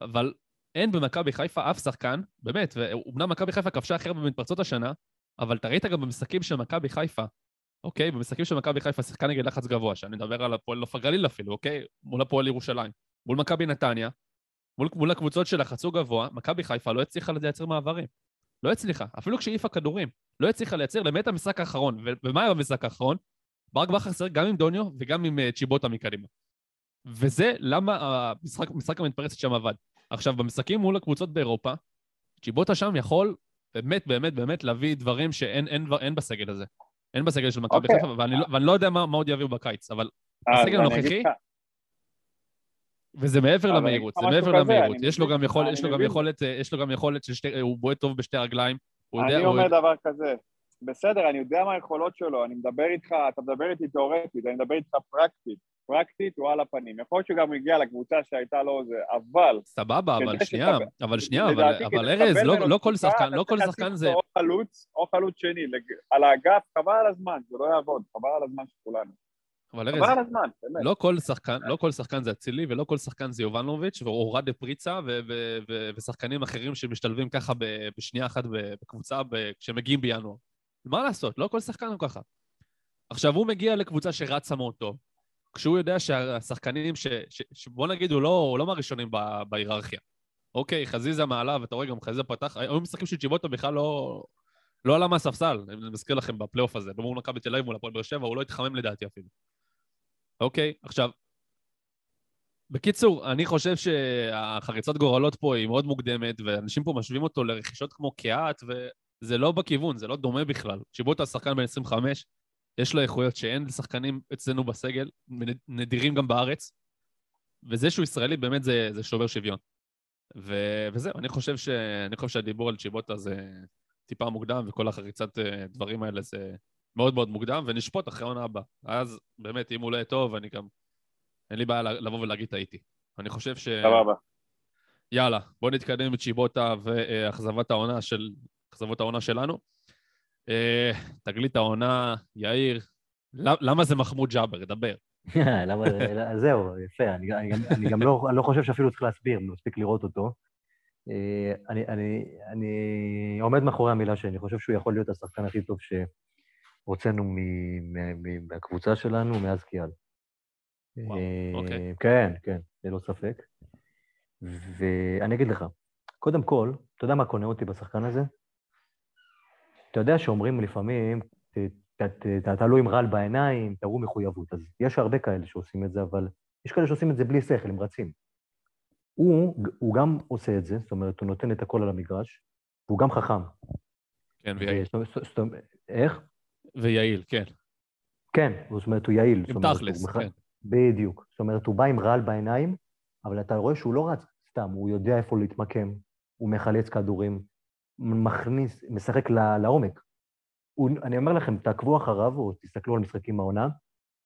C: אבל אין במכבי חיפה אף שחקן, באמת, ואומנם מכבי חיפה כבשה הכי הרבה במתפרצות השנה, אבל אתה ראית גם במשחקים של מכבי חיפה, אוקיי? במשחקים של מכבי חיפה שיחקה נגד לחץ גבוה, שאני מדבר על הפועל נוף הגליל אפילו, אוקיי? מול הפועל ירושלים, מול מכבי נתניה, מול, מול הקבוצות שלחצו גבוה, מכבי חיפה לא הצליחה לייצר מעברים. לא הצליחה, אפילו כשהעיפה כדורים. לא הצליחה לייצר למעט המשחק האחרון. ומה היה במשחק האחרון? ברק בכר שיחק גם עם דוניו וגם עם uh, צ'יבוטה מקדימה. וזה למה המשחק המתפרצת שם עבד. עכשיו, במשחקים מול הקבוצות באירופה, צ'יבוטה שם יכול באמת, באמת, באמת להביא דברים שאין אין, אין בסגל הזה. אין בסגל של מכבי
D: אוקיי.
C: חיפה, ואני, לא- ואני לא יודע מה, מה עוד יביאו בקיץ, אבל הסגל
D: אני
C: הנוכחי,
D: אגיד לך,
C: וזה מעבר למהירות, זה מעבר למהירות. יש לו גם יכול-
D: אני
C: יש לו גם. יכולת, אה, יש לו גם יכולת של שתי, הוא בועט טוב בשתי רגליים. הוא יודע,
D: אני אומר דבר כזה, בסדר, אני יודע מה היכולות שלו, אני מדבר איתך, אתה מדבר איתי תיאורטית, אני מדבר איתך פרקטית. פרקטית הוא על הפנים. יכול להיות שגם הוא הגיע לקבוצה שהייתה לו זה, אבל...
C: סבבה, אבל שנייה,
D: שתקבל-
C: אבל שנייה, אבל- אבל ארז, לא- לא כל שחקן, לא כל שחקן זה...
D: או חלוץ, או חלוץ שני, לג- על האגף, חבל על הזמן, זה לא יעבוד, חבל על הזמן של כולנו.
C: אבל ארז. לא כל שחקן, לא כל שחקן זה אצילי ולא כל שחקן זה יובנוביץ' ואורד פריצה ו- ו- ו- ושחקנים אחרים שמשתלבים ככה בשנייה אחת בקבוצה כשמגיעים בינואר. מה לעשות, לא כל שחקן הוא ככה. עכשיו, הוא מגיע לקבוצה שרצה מאוד טוב, כשהוא יודע שהשחקנים ש... ש... ש... בוא נגיד, הוא לא, הוא לא מהראשונים. בהיררכיה. אוקיי, חזיזה מעליו, אתה רואה גם חזיזה פתח, היו משחקים של צ'יבוטו בכלל לא... לא עלה מהספסל, אני מזכיר לכם בפלייאוף הזה, מול מכבי תל אביב מול הפועל באר שבע, הוא לא התחמם לדעתי אפילו. אוקיי, עכשיו, בקיצור, אני חושב שהחריצת גורלות פה היא מאוד מוקדמת, ואנשים פה משווים אותו לרכישות כמו קיאט, וזה לא בכיוון, זה לא דומה בכלל. צ'יבוטו השחקן בן 25, יש לו איכויות שאין לשחקנים אצלנו בסגל, נדירים גם בארץ, וזה שהוא ישראלי באמת זה, זה שובר שוויון. ו, וזהו, אני חושב, ש, אני חושב שהדיבור על צ'יבוטה זה טיפה מוקדם, וכל החריצת אה, דברים האלה זה מאוד מאוד מוקדם, ונשפוט אחרי העונה הבאה. אז באמת, אם הוא לא יהיה טוב, אני גם... אין לי בעיה לבוא ולהגיד טעיתי. אני חושב ש...
D: סבבה.
C: יאללה, בוא נתקדם בצ'יבוטה ואכזבת העונה של... אכזבות העונה שלנו. אה, תגלית העונה, יאיר, למה זה מחמוד ג'אבר? דבר.
E: למה, זהו, יפה, אני, גם לא, לא חושב שאפילו צריך להסביר, מספיק לראות אותו. אה, אני, אני, אני עומד מאחורי המילה שלי, אני חושב שהוא יכול להיות השחקן הכי טוב שהוצאנו מהקבוצה שלנו מאז קיאל.
C: וואו, אוקיי.
E: כן, כן, ללא ספק. ואני אגיד לך, קודם כל, אתה יודע מה קונה אותי בשחקן הזה? אתה יודע שאומרים לפעמים, תעלו עם רעל בעיניים, תראו מחויבות. אז יש הרבה כאלה שעושים את זה, אבל יש כאלה שעושים את זה בלי שכל, הם רצים. הוא, הוא גם עושה את זה, זאת אומרת, הוא נותן את הכל על המגרש, והוא גם חכם.
C: כן, ויעיל.
E: איך?
C: ויעיל, כן.
E: כן, זאת אומרת, הוא יעיל.
C: עם תכלס, כן.
E: בדיוק. זאת אומרת, הוא בא עם רעל בעיניים, אבל אתה רואה שהוא לא רץ סתם, הוא יודע איפה להתמקם, הוא מחלץ כדורים, מכניס, משחק לעומק. הוא, אני אומר לכם, תעקבו אחריו, או תסתכלו על משחקים מהעונה,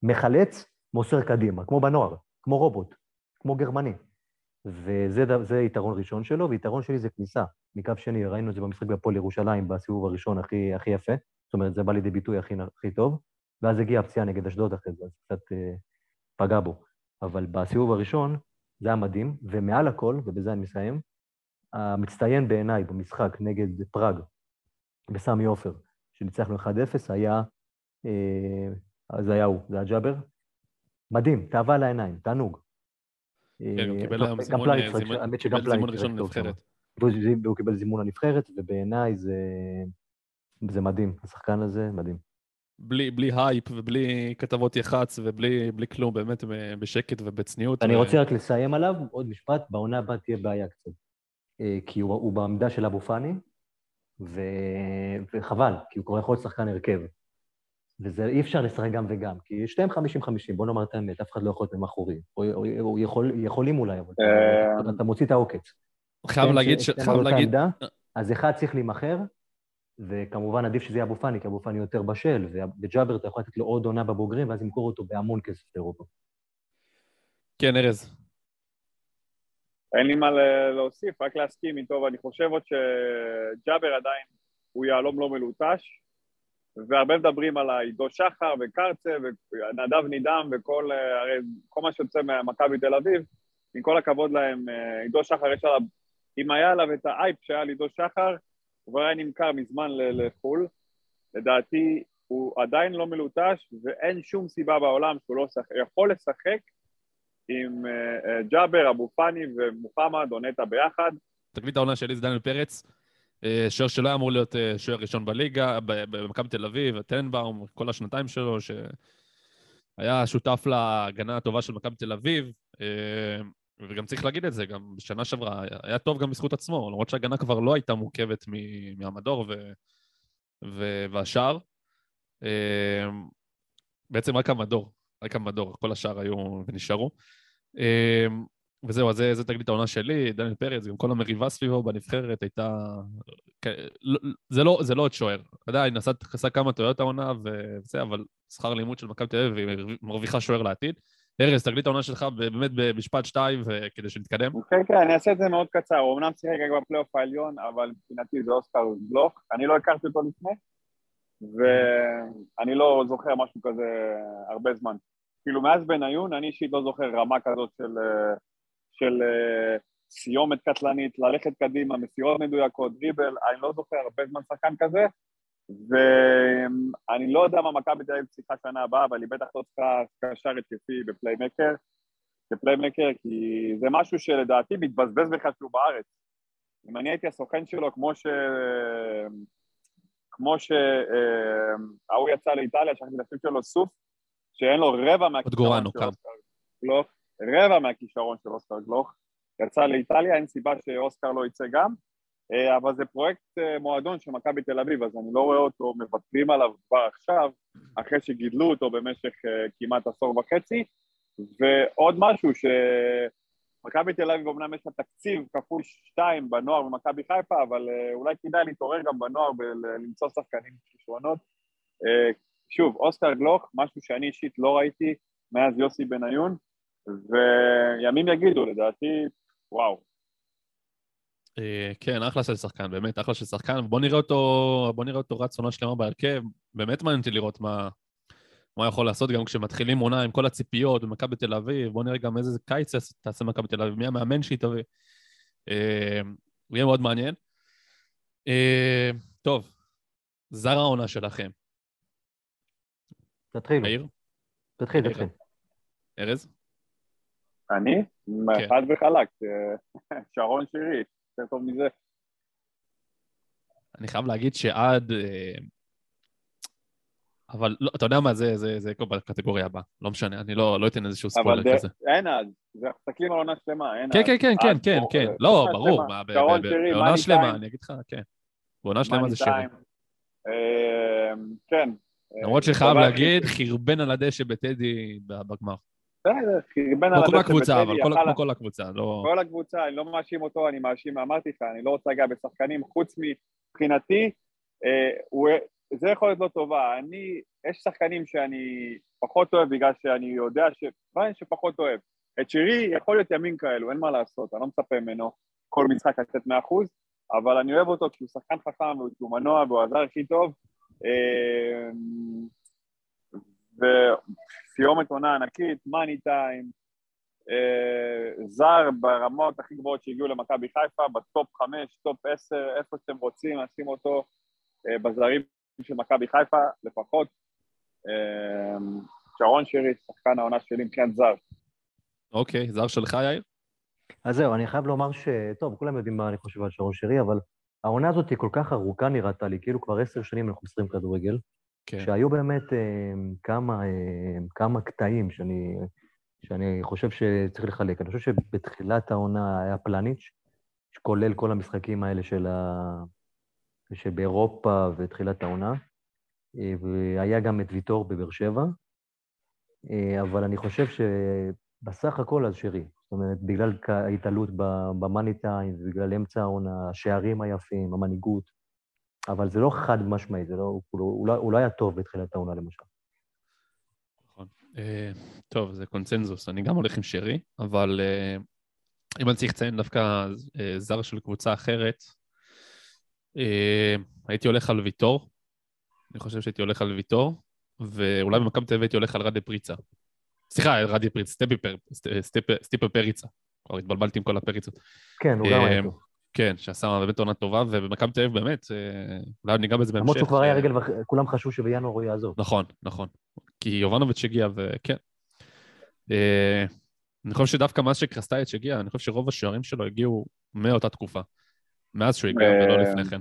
E: מחלץ, מוסר קדימה, כמו בנוער, כמו רובוט, כמו גרמני. וזה יתרון ראשון שלו, ויתרון שלי זה כניסה. מקו שני, ראינו את זה במשחק בהפועל ירושלים, בסיבוב הראשון הכי, הכי יפה, זאת אומרת, זה בא לידי ביטוי הכי, הכי טוב, ואז הגיעה הפציעה נגד אשדוד אחרי זה, אז קצת אה, פגע בו. אבל בסיבוב הראשון זה היה מדהים, ומעל הכל, ובזה אני מסיים, המצטיין בעיניי במשחק נגד פראג, בסמי עופר, שניצחנו 1-0, היה, אה, זה היה הוא, זה היה ג'אבר. מדהים, תאווה לעיניים, תענוג.
C: כן, הוא קיבל היום זימון ראשון לנבחרת.
E: והוא קיבל זימון לנבחרת, ובעיניי זה, זה מדהים, השחקן הזה מדהים.
C: בלי, בלי הייפ ובלי כתבות יח"צ ובלי בלי כלום, באמת בשקט ובצניעות.
E: אני
C: ו...
E: רוצה רק לסיים עליו, עוד משפט, בעונה הבאה תהיה בעיה קצת. אה, כי הוא, הוא בעמדה של אבו פאני, ו... וחבל, כי הוא כבר יכול להיות שחקן הרכב. ואי אפשר לשחק גם וגם, כי שתיהם 50-50, בוא נאמר את האמת, אף אחד לא יכול להיות ממאחורי. או, או, או יכול, יכולים אולי, אבל אתה, אתה מוציא את העוקץ.
C: חייב להגיד ש... חייב להגיד...
E: אז אחד צריך להימכר, וכמובן עדיף שזה יהיה אבו פאני, כי אבו פאני יותר בשל, ובג'אבר אתה יכול לתת לו עוד עונה בבוגרים, ואז למכור אותו בהמון כסף לאירופה.
C: כן, ארז.
D: אין לי מה להוסיף, רק להסכים איתו, ואני חושב עוד שג'אבר עדיין הוא יהלום לא מלוטש, והרבה מדברים על עידו שחר וקרצה ונדב נידם וכל, הרי כל מה שיוצא ממכבי תל אביב, עם כל הכבוד להם, עידו שחר יש עליו, אם היה עליו את האייפ שהיה לעידו שחר, הוא כבר היה נמכר מזמן לחו"ל, לדעתי הוא עדיין לא מלוטש ואין שום סיבה בעולם שהוא לא שחק, יכול לשחק עם uh, ג'אבר, אבו פאני ומוחמד או נטע ביחד.
C: תגלית העונה שלי זה דניאל פרץ, שוער שלא היה אמור להיות שוער ראשון בליגה, במכבי תל אביב, טנבאום, כל השנתיים שלו, שהיה שותף להגנה הטובה של מכבי תל אביב, וגם צריך להגיד את זה, גם בשנה שעברה היה טוב גם בזכות עצמו, למרות שההגנה כבר לא הייתה מורכבת מהמדור ו... ו... והשאר. בעצם רק המדור, רק המדור, כל השאר היו ונשארו. וזהו, אז זה, תגלית העונה שלי, דניאל פרץ, גם כל המריבה סביבו בנבחרת הייתה... לא, זה לא, זה לא עוד שוער. עדיין, עשה, כמה טעויות העונה וזה, אבל שכר לימוד של מכבי תל אביב, והיא מרוויחה שוער לעתיד. ארז, תגלית העונה שלך באמת במשפט שתיים, כדי שנתקדם.
D: כן, כן, אני אעשה את זה מאוד קצר. הוא אמנם שיחק רק בפלייאוף העליון, אבל מבחינתי זה אוסקר בלוק. אני לא הכרתי אותו לפני, ואני לא זוכר משהו כזה הרבה זמן. כאילו מאז בניון, אני אישית לא זוכר רמה כזאת של, אה, של אה, סיומת קטלנית, ללכת קדימה, מסירות מדויקות, דריבל, אני לא זוכר הרבה זמן שחקן כזה, ואני לא יודע מה מכבי תל אביב צריכה שנה הבאה, אבל היא בטח לא צריכה קשר התקפי בפליימקר, בפליימקר, כי זה משהו שלדעתי מתבזבז בכלל שהוא בארץ. אם אני הייתי הסוכן שלו, כמו ש... כמו שההוא יצא לאיטליה, שכחתי את השם שלו, סוף, שאין לו רבע מהכישרון של. אוסקר גלוך, רבע מהכישרון של אוסקר גלוך, יצא לאיטליה, אין סיבה שאוסקר לא יצא גם, אה, אבל זה פרויקט אה, מועדון של מכבי תל אביב, אז אני לא רואה אותו מוותרים עליו כבר עכשיו, אחרי שגידלו אותו במשך אה, כמעט עשור וחצי, ועוד משהו שמכבי תל אביב אמנם יש לה תקציב כפול שתיים בנוער במכבי חיפה, אבל אה, אולי כדאי להתעורר גם בנוער ולמצוא שחקנים כישרונות. אה, שוב, אוסקר גלוך, משהו שאני אישית לא ראיתי מאז יוסי בניון, וימים יגידו, לדעתי, וואו.
C: אה, כן, אחלה של שחקן, באמת, אחלה של שחקן. בוא נראה אותו, בוא נראה אותו רץ עונה שלמה בהרכב. באמת מעניין אותי לראות מה, מה הוא יכול לעשות גם כשמתחילים עונה עם כל הציפיות במכבי תל אביב. בוא נראה גם איזה קיץ תעשה מכבי תל אביב, מי המאמן שהיא תביא. אה, יהיה מאוד מעניין. אה, טוב, זר העונה שלכם.
E: תתחילו,
C: מאיר?
E: תתחיל. תתחיל.
C: ארז?
D: אני?
C: כן.
D: חד וחלק, אה, שרון שירי, יותר טוב מזה.
C: אני חייב להגיד שעד... אה, אבל לא, אתה יודע מה, זה, זה, זה כבר בקטגוריה הבאה. לא משנה, אני לא, לא אתן איזשהו
D: אבל
C: ספוילר כזה.
D: אין אז, זה- מסתכלים על עונה שלמה, אין
C: כן,
D: אז.
C: כן, כן, כן,
D: עד
C: כן,
D: פה,
C: כן.
D: אה,
C: לא, ברור, בעונה שלמה. אני אגיד לך, כן. בעונה שלמה זה
D: מאני
C: שירי.
D: טיים. אה, כן.
C: למרות
D: אה,
C: שחייב להגיד, חרבן על הדשא בטדי בגמר.
D: בסדר, חרבן על
C: כמו כל
D: הדשא
C: הקבוצה,
D: בטדי,
C: אבל כל-
D: יכל-
C: כמו כל הקבוצה, לא...
D: כל הקבוצה, אני לא מאשים אותו, אני מאשים, אמרתי לך, אני לא רוצה לגעת בשחקנים, חוץ מבחינתי, אה, זה יכול להיות לא טובה. אני, יש שחקנים שאני פחות אוהב בגלל שאני יודע ש... אני שפחות אוהב? את שירי יכול להיות ימים כאלו, אין מה לעשות, אני לא מצפה ממנו כל משחק לתת 100%, אבל אני אוהב אותו כי הוא שחקן חכם והוא מנוע והוא הזר הכי טוב. אה, וסיומת עונה ענקית, money time, אה, זר ברמות הכי גבוהות שהגיעו למכבי חיפה, ב top חמש, top עשר, איפה שאתם רוצים לשים אותו אה, בזרים של מכבי חיפה לפחות. אה, שרון שירי, שחקן העונה שלי מבחינת זר.
C: אוקיי, זר שלך, יאיר?
E: אז זהו, אני חייב לומר ש... טוב, כולם יודעים מה אני חושב על שרון שרי, אבל העונה הזאת היא כל כך ארוכה נראתה לי, כאילו כבר עשר שנים אנחנו מסתרים כדורגל,
C: כן.
E: שהיו באמת אה, כמה, אה, כמה קטעים שאני, שאני חושב שצריך לחלק. אני חושב שבתחילת העונה היה פלניץ', שכולל כל המשחקים האלה של ה... שבאירופה ותחילת העונה, אה, והיה גם את ויטור בבאר שבע, אה, אבל אני חושב שבסך הכל אז שרי. זאת אומרת, בגלל ההתעלות במאני טיים, ובגלל אמצע העונה, השערים היפים, המנהיגות, אבל זה לא חד משמעי, זה לא, הוא, הוא, לא, היה טוב בתחילת העונה למשל.
C: נכון. אה, טוב, זה קונצנזוס, אני גם הולך עם שרי, אבל אם אני צריך לציין דווקא זר של קבוצה אחרת, הייתי הולך על ויטור, אני חושב שהייתי הולך על ויטור, ואולי במכבי תל אביב הייתי הולך על רדי פריצה. סליחה, רדי פריצה, סטפי פר, סט- סטיפ- פריצה. כבר התבלבלתי עם כל הפריצות.
E: כן, הוא גם היה
C: אה,
E: טוב.
C: כן, שעשה באמת עונה טובה, ובמכבי תל אביב באמת, אה, אולי ניגע בזה בהמשך.
E: למרות שהוא כבר היה רגל, וח- כולם חשבו שבינואר הוא יעזוב.
C: נכון, נכון. כי יובנוביץ' הגיע, וכן. אה, אני חושב שדווקא מאז שקרסטייץ' הגיע, אני חושב שרוב השוערים שלו הגיעו מאותה תקופה. מאז שהוא הגיע, ולא לפני כן.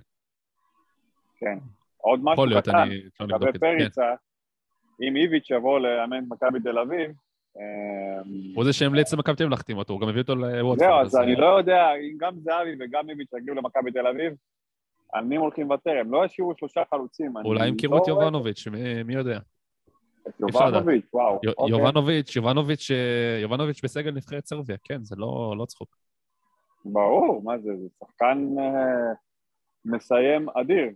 D: כן. עוד משהו קטן, לגבי
C: את. כן.
D: פריצה, אם איביץ' יבוא לאמן את מכבי תל אביב, אה,
C: הוא זה שהמליץ למכבי תל אביב להחתים אותו, הוא גם הביא אותו לווטפורד.
D: זהו, אז
C: אה,
D: אני לא יודע, אם גם זהבי וגם איביץ' יגיעו למכבי תל אביב, על מי הם הולכים לוותר? הם לא ישאירו שלושה חלוצים.
C: אולי ימכרו
D: לא
C: את
D: רואה
C: יובנוביץ', מי- יודע.
D: את. יובנוביץ', וואו. אוקיי.
C: יובנוביץ', יובנוביץ', אה, יובנוביץ' בסגל נבחרת סרביה, כן, זה לא לא צחוק.
D: ברור, מה זה, זה שחקן אה, מסיים אדיר.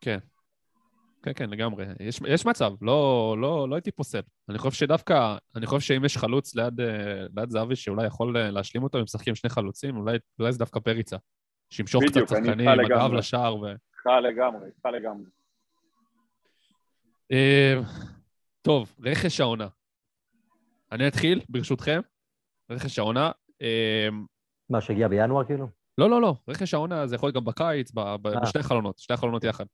C: כן. כן, כן, לגמרי. יש, יש מצב, לא, לא, לא הייתי פוסל. אני חושב שדווקא, אני חושב שאם יש חלוץ ליד, אה, ליד זהבי שאולי יכול אה, להשלים אותו, אם משחקים שני חלוצים, אולי, אולי זה דווקא פריצה. שימשוך קצת שחקנים,
D: לגמרי.
C: לשער ו...
D: איתך לגמרי, איתך לגמרי.
C: טוב, רכש העונה. אני אתחיל, ברשותכם. רכש העונה.
E: מה, שהגיע בינואר כאילו?
C: לא, לא, לא, רכש העונה זה יכול להיות גם בקיץ,
E: אה.
C: בשתי חלונות, שתי החלונות יחד.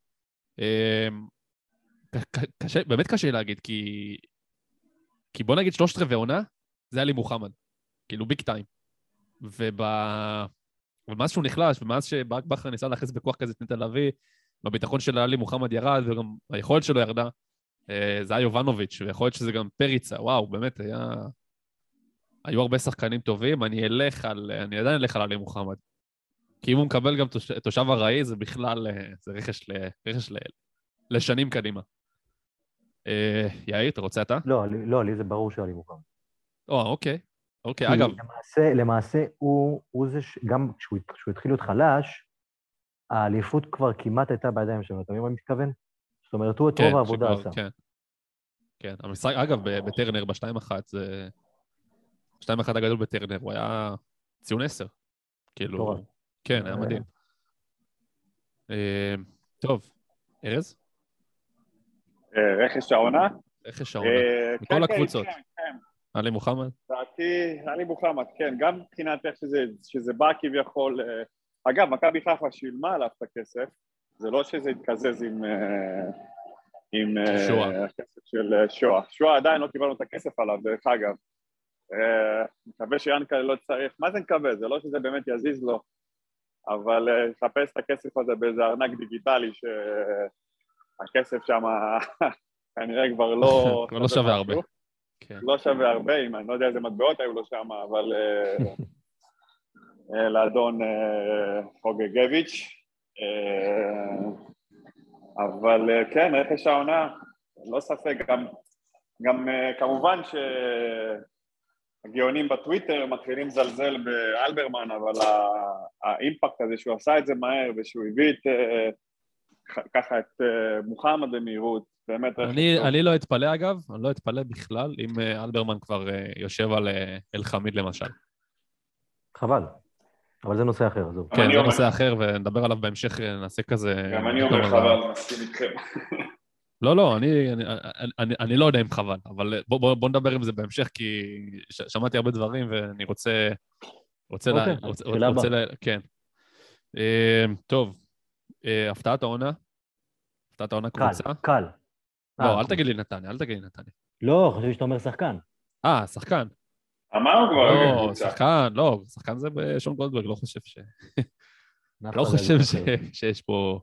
C: ק- קשה, באמת קשה להגיד, כי... כי בוא נגיד שלושת רבעי עונה, זה עלי מוחמד. כאילו ביג טיים. וב... ומאז שהוא נחלש, ומאז שברק בכר ניסה להכניס בכוח כזה את נטע לביא, והביטחון של עלי מוחמד ירד, וגם היכולת שלו ירדה. אה, זה היה יובנוביץ', ויכול להיות שזה גם פריצה, וואו, באמת היה... היו הרבה שחקנים טובים, אני אלך על... אני עדיין אלך על עלי מוחמד. כי אם הוא מקבל גם תוש... תושב ארעי, זה בכלל... אה, זה רכש, ל... רכש ל... לשנים קדימה. אה, יאיר, אתה רוצה אתה?
E: לא, לי- לא, לי זה ברור שעלי מוחמד.
C: או, אוקיי. אוקיי, אגב,
E: למעשה, למעשה הוא, הוא זה ש... גם כשהוא, כשהוא התחיל להיות חלש, האליפות כבר כמעט הייתה בידיים שלו, אתה מבין מה אני מתכוון? זאת אומרת, הוא את רוב העבודה
C: שכבר-
E: עשה.
C: כן. כן, המשחק, אגב, בטרנר, בשתיים אחת, זה... שתיים אחת הגדול בטרנר, הוא היה ציון עשר. כאילו. כן, היה
E: אה.
C: מדהים. אה, טוב, ארז?
D: אה, רכש העונה?
C: רכש העונה. מכל
D: כן, כן,
C: הקבוצות.
D: כן.
C: עלי מוחמד?
D: לדעתי, עלי מוחמד, כן, גם מבחינת איך שזה, שזה בא כביכול... אגב, מכבי חיפה שילמה עליו את הכסף, זה לא שזה התקזז עם... עם אה,
C: שועה.
D: הכסף של אה, שואה. שואה עדיין לא קיבלנו את הכסף עליו, דרך אגב. אה, מקווה שיאנקל'ה לא צריך, מה זה מקווה? זה לא שזה באמת יזיז לו, אבל אה, לחפש את הכסף הזה באיזה ארנק דיגיטלי שהכסף שם כנראה כבר לא...
C: כבר לא שווה הרבה. כן.
D: לא שווה הרבה, אם אני לא יודע איזה מטבעות היו לו שם, אבל אה, אה, לאדון אה, חוגגביץ'. אה, אבל אה, כן, רכש העונה, לא ספק, גם, גם אה, כמובן שהגאונים בטוויטר מתחילים לזלזל באלברמן, אבל האימפקט הזה שהוא עשה את זה מהר ושהוא הביא את, אה, ח- ככה את אה, מוחמד במהירות, באמת
C: אני. אני לא אתפלא, אגב, אני לא אתפלא בכלל אם אה, אלברמן כבר אה, יושב על אה, אלחמיד למשל.
E: חבל. אבל זה נושא אחר.
D: גם
C: כן, זה
D: אומר-
C: נושא אחר, ונדבר עליו בהמשך, אה, נעשה כזה...
D: גם אני אומר חבל, מסכים איתכם.
C: לא, לא, אני, אני, אני, אני לא יודע אם חבל, אבל בוא, בוא, בוא נדבר עם זה בהמשך, כי ש, שמעתי הרבה דברים ואני רוצה... רוצה
E: אוקיי,
C: לה, רוצה,
E: שאלה
C: רוצה
E: הבאה.
C: לה, כן. אה, טוב, אה, הפתעת העונה? הפתעת העונה
E: קל,
C: קבוצה?
E: קל.
C: לא,
E: אה,
C: אל תגיד לי נתניה, אל תגיד לי נתניה.
E: לא, חשבתי שאתה אומר שחקן.
C: אה, שחקן.
D: אמרנו כבר
C: לא,
D: קבוצה.
C: שחקן, לא, שחקן זה בשון גולדברג, לא חושב ש...
E: נפתלי
C: לא חושב.
E: אחר.
C: שיש פה...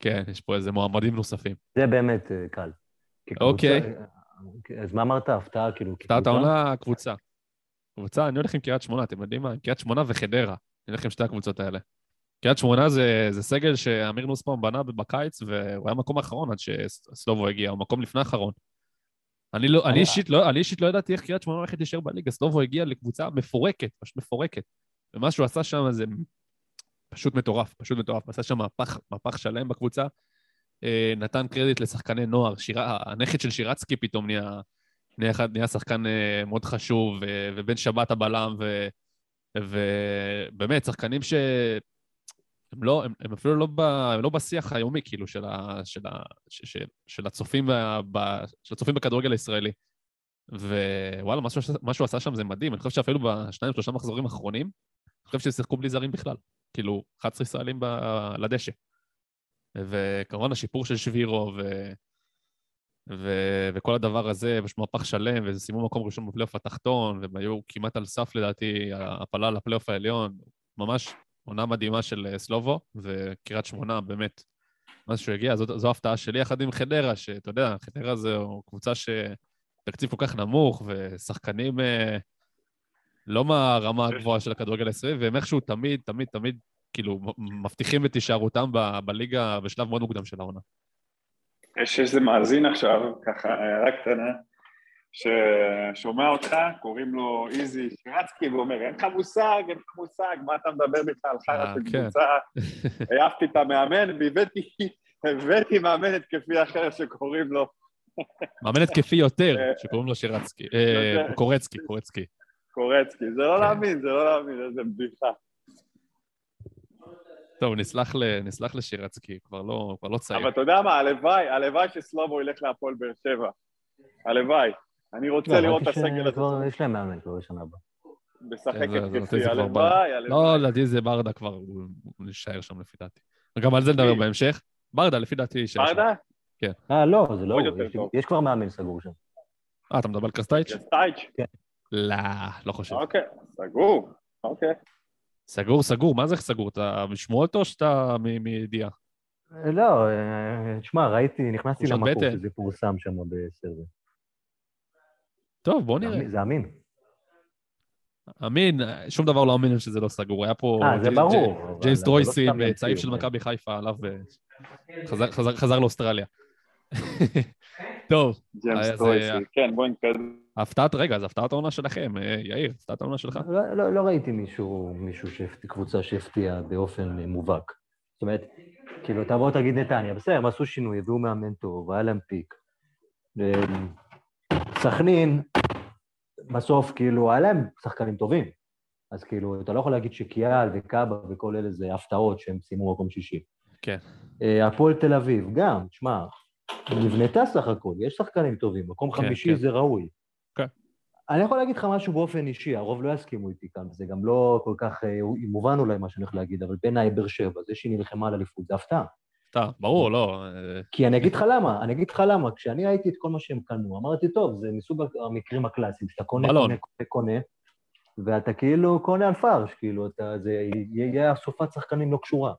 C: כן, יש פה איזה מועמדים נוספים.
E: זה באמת אה, קל.
C: אוקיי.
E: אה, אז מה אמרת? הפתעה, כאילו,
C: הפתעת? העונה, קבוצה. קבוצה, אני הולך עם קריית שמונה, אתם יודעים מה? עם קריית שמונה וחדרה. אני הולך עם שתי הקבוצות האלה. קריית שמונה זה, זה סגל שאמיר נוסבאום בנה בקיץ, והוא היה מקום אחרון עד שסלובו הגיע, הוא מקום לפני האחרון. אני, לא, אני, אישית לא, אני אישית לא ידעתי איך קריית שמונה הולכת להישאר בליגה, סלובו הגיע לקבוצה מפורקת, פשוט מפורקת. ומה שהוא עשה שם זה פשוט מטורף, פשוט מטורף. עשה שם מהפך, מהפך שלם בקבוצה. אה, נתן קרדיט לשחקני נוער, שירה, הנכד של שירצקי פתאום נהיה, נהיה, נהיה שחקן אה, מאוד חשוב, ו, ובן שבת הבלם, ו, ובאמת, שחקנים ש... הם, לא, הם, הם אפילו לא, ב, הם לא בשיח היומי, כאילו, של, ה, של, ה, ש, ש, של, הצופים, ב, של הצופים בכדורגל הישראלי. ווואלה, מה שהוא עשה- שם זה מדהים. אני חושב שאפילו בשניים, שלושה מחזורים האחרונים, אני חושב ששיחקו בלי זרים בכלל. כאילו, 11 ישראלים ב, לדשא. וכמובן השיפור של שבירו ו... ו... וכל הדבר הזה, ויש מהפך שלם, וזה סיימו מקום ראשון בפלייאוף התחתון, והם היו כמעט על סף לדעתי הפלה לפלייאוף העליון. ממש עונה מדהימה של אה, סלובו, וקריית שמונה, באמת, מאז שהוא הגיע, זאת, זו ההפתעה שלי, יחד עם חדרה, שאתה יודע, חדרה זו קבוצה שתקציב כל כך נמוך, ושחקנים אה, לא מהרמה הגבוהה של הכדורגל הישראלי, והם איכשהו תמיד, תמיד, תמיד, כאילו, מבטיחים את הישארותם ב- בליגה בשלב מאוד מוקדם של העונה.
D: יש איזה מאזין עכשיו, ככה הערה קטנה, ששומע אותך, קוראים לו איזי שרצקי, ואומר, אין לך מושג, אין לך מושג, מה אתה מדבר בכלל, חרא
C: אה,
D: של
C: כן.
D: קבוצה, העפתי את המאמן, והבאתי הבאתי מאמן התקפי אחר שקוראים לו,
C: מאמן התקפי יותר,
D: אה,
C: שקוראים לו שירצקי, אה,
D: יותר.
C: קורצקי, קורצקי.
D: קורצקי, זה לא
C: כן.
D: להאמין, זה לא להאמין, איזה בדיחה.
C: טוב, נסלח ל- נסלח לשירצקי, כבר לא כבר לא צעיר.
D: אבל אתה יודע מה, הלוואי, הלוואי שסלובו ילך להפועל באר שבע. הלוואי. אני רוצה
E: לא,
D: לראות את הסגל הזה
E: יש להם מאמן כבר בשנה הבאה.
D: משחק
C: זה- זה-
D: התקפי, הלוואי. הלוואי.
C: לא, לדעתי זה ברדה כבר, הוא יישאר שם לפי דעתי. גם על זה נדבר? בהמשך. ברדה, לפי דעתי יישאר שם.
D: ברדה?
E: אה, לא, זה לא הוא. יש- כבר מאמן סגור שם.
C: אה, אתה מדבר על קרסטייץ'?
D: סטייץ'?
C: לא, לא חושב.
D: אוקיי, סגור. אוקיי.
C: סגור, סגור, מה זה סגור? אתה משמועות או שאתה מידיעה?
E: אה, לא, אה, תשמע, ראיתי, נכנסתי למקום
C: בטן.
E: שזה פורסם שם בסרווה.
C: טוב, בוא נראה.
E: זה אמין.
C: אמין, שום דבר לא אמין שזה לא סגור. היה פה
E: אה, זה ברור.
C: ג'יימס
E: אבל לא סתם
C: צעיף של
E: כן.
C: מכבי חיפה, עליו וחזר חזר- חזר לאוסטרליה. טוב,
D: ג'יימס טרויסי.
C: אה,
D: כן, בואי נתקדם.
C: הפתעת, רגע, אז הפתעת העונה שלכם, אה, יאיר, הפתעת העונה שלך?
E: לא, לא, לא ראיתי מישהו, קבוצה שהפתיעה באופן מובהק. זאת אומרת, כאילו, תבוא תגיד נתניה, בסדר, הם עשו שינוי, הביאו מאמן טוב, היה להם פיק. אה, סכנין, בסוף, כאילו, היה להם שחקנים טובים. אז כאילו, אתה לא יכול להגיד שקיאל וקאבה וכל אלה זה הפתעות שהם סיימו מקום שישי.
C: כן.
E: אה, הפועל תל אביב, גם, תשמע, נבנתה סך הכל, יש שחקנים טובים, מקום
C: כן,
E: חמישי
C: כן.
E: זה ראוי.
C: כן.
E: אני יכול להגיד לך משהו באופן אישי, הרוב לא יסכימו איתי כאן, וזה גם לא כל כך אה, מובן אולי מה שאני הולך להגיד, אבל בעיניי באר שבע, זה שהיא נלחמה על אליפות, זה הפתעה.
C: אתה, ברור, לא. אה,
E: כי אני אגיד לך למה, אני אגיד לך למה, כשאני ראיתי את כל מה שהם קנו, אמרתי, טוב, זה מסוג המקרים הקלאסיים, שאתה קונה. קונה, קונה, קונה, ואתה כאילו קונה על פרש, כאילו, אתה, זה יהיה אסופת שחקנים לא קשורה.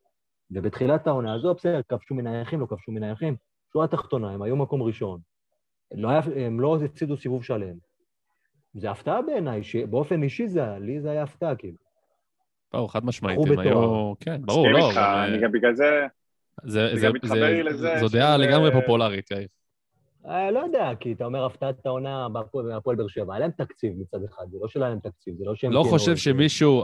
E: ובתחילת העונה הזו, בסדר, כבשו מנייחים, לא כבשו מנייחים, שורה תחתונה, הם היו מקום ראשון. לא היה, הם לא הפסידו סיבוב שלם. זה הפתעה בעיניי, שבאופן אישי זה היה, לי זה היה הפתעה, כאילו.
C: ברור, חד משמעית, הם היו... כן, ברור, לא.
D: אני
C: אה,
D: גם בגלל זה...
C: זה-
D: זה
C: זה- זה-
D: לי לזה
C: זו דעה לגמרי פופולרית, יאיר.
E: אה, לא יודע, כי אתה אומר הפתעת העונה בהפועל באר שבע, היה להם תקציב מצד אחד, זה לא שלא היה להם תקציב, זה לא שהם...
C: לא
E: כאילו-
C: חושב שמישהו,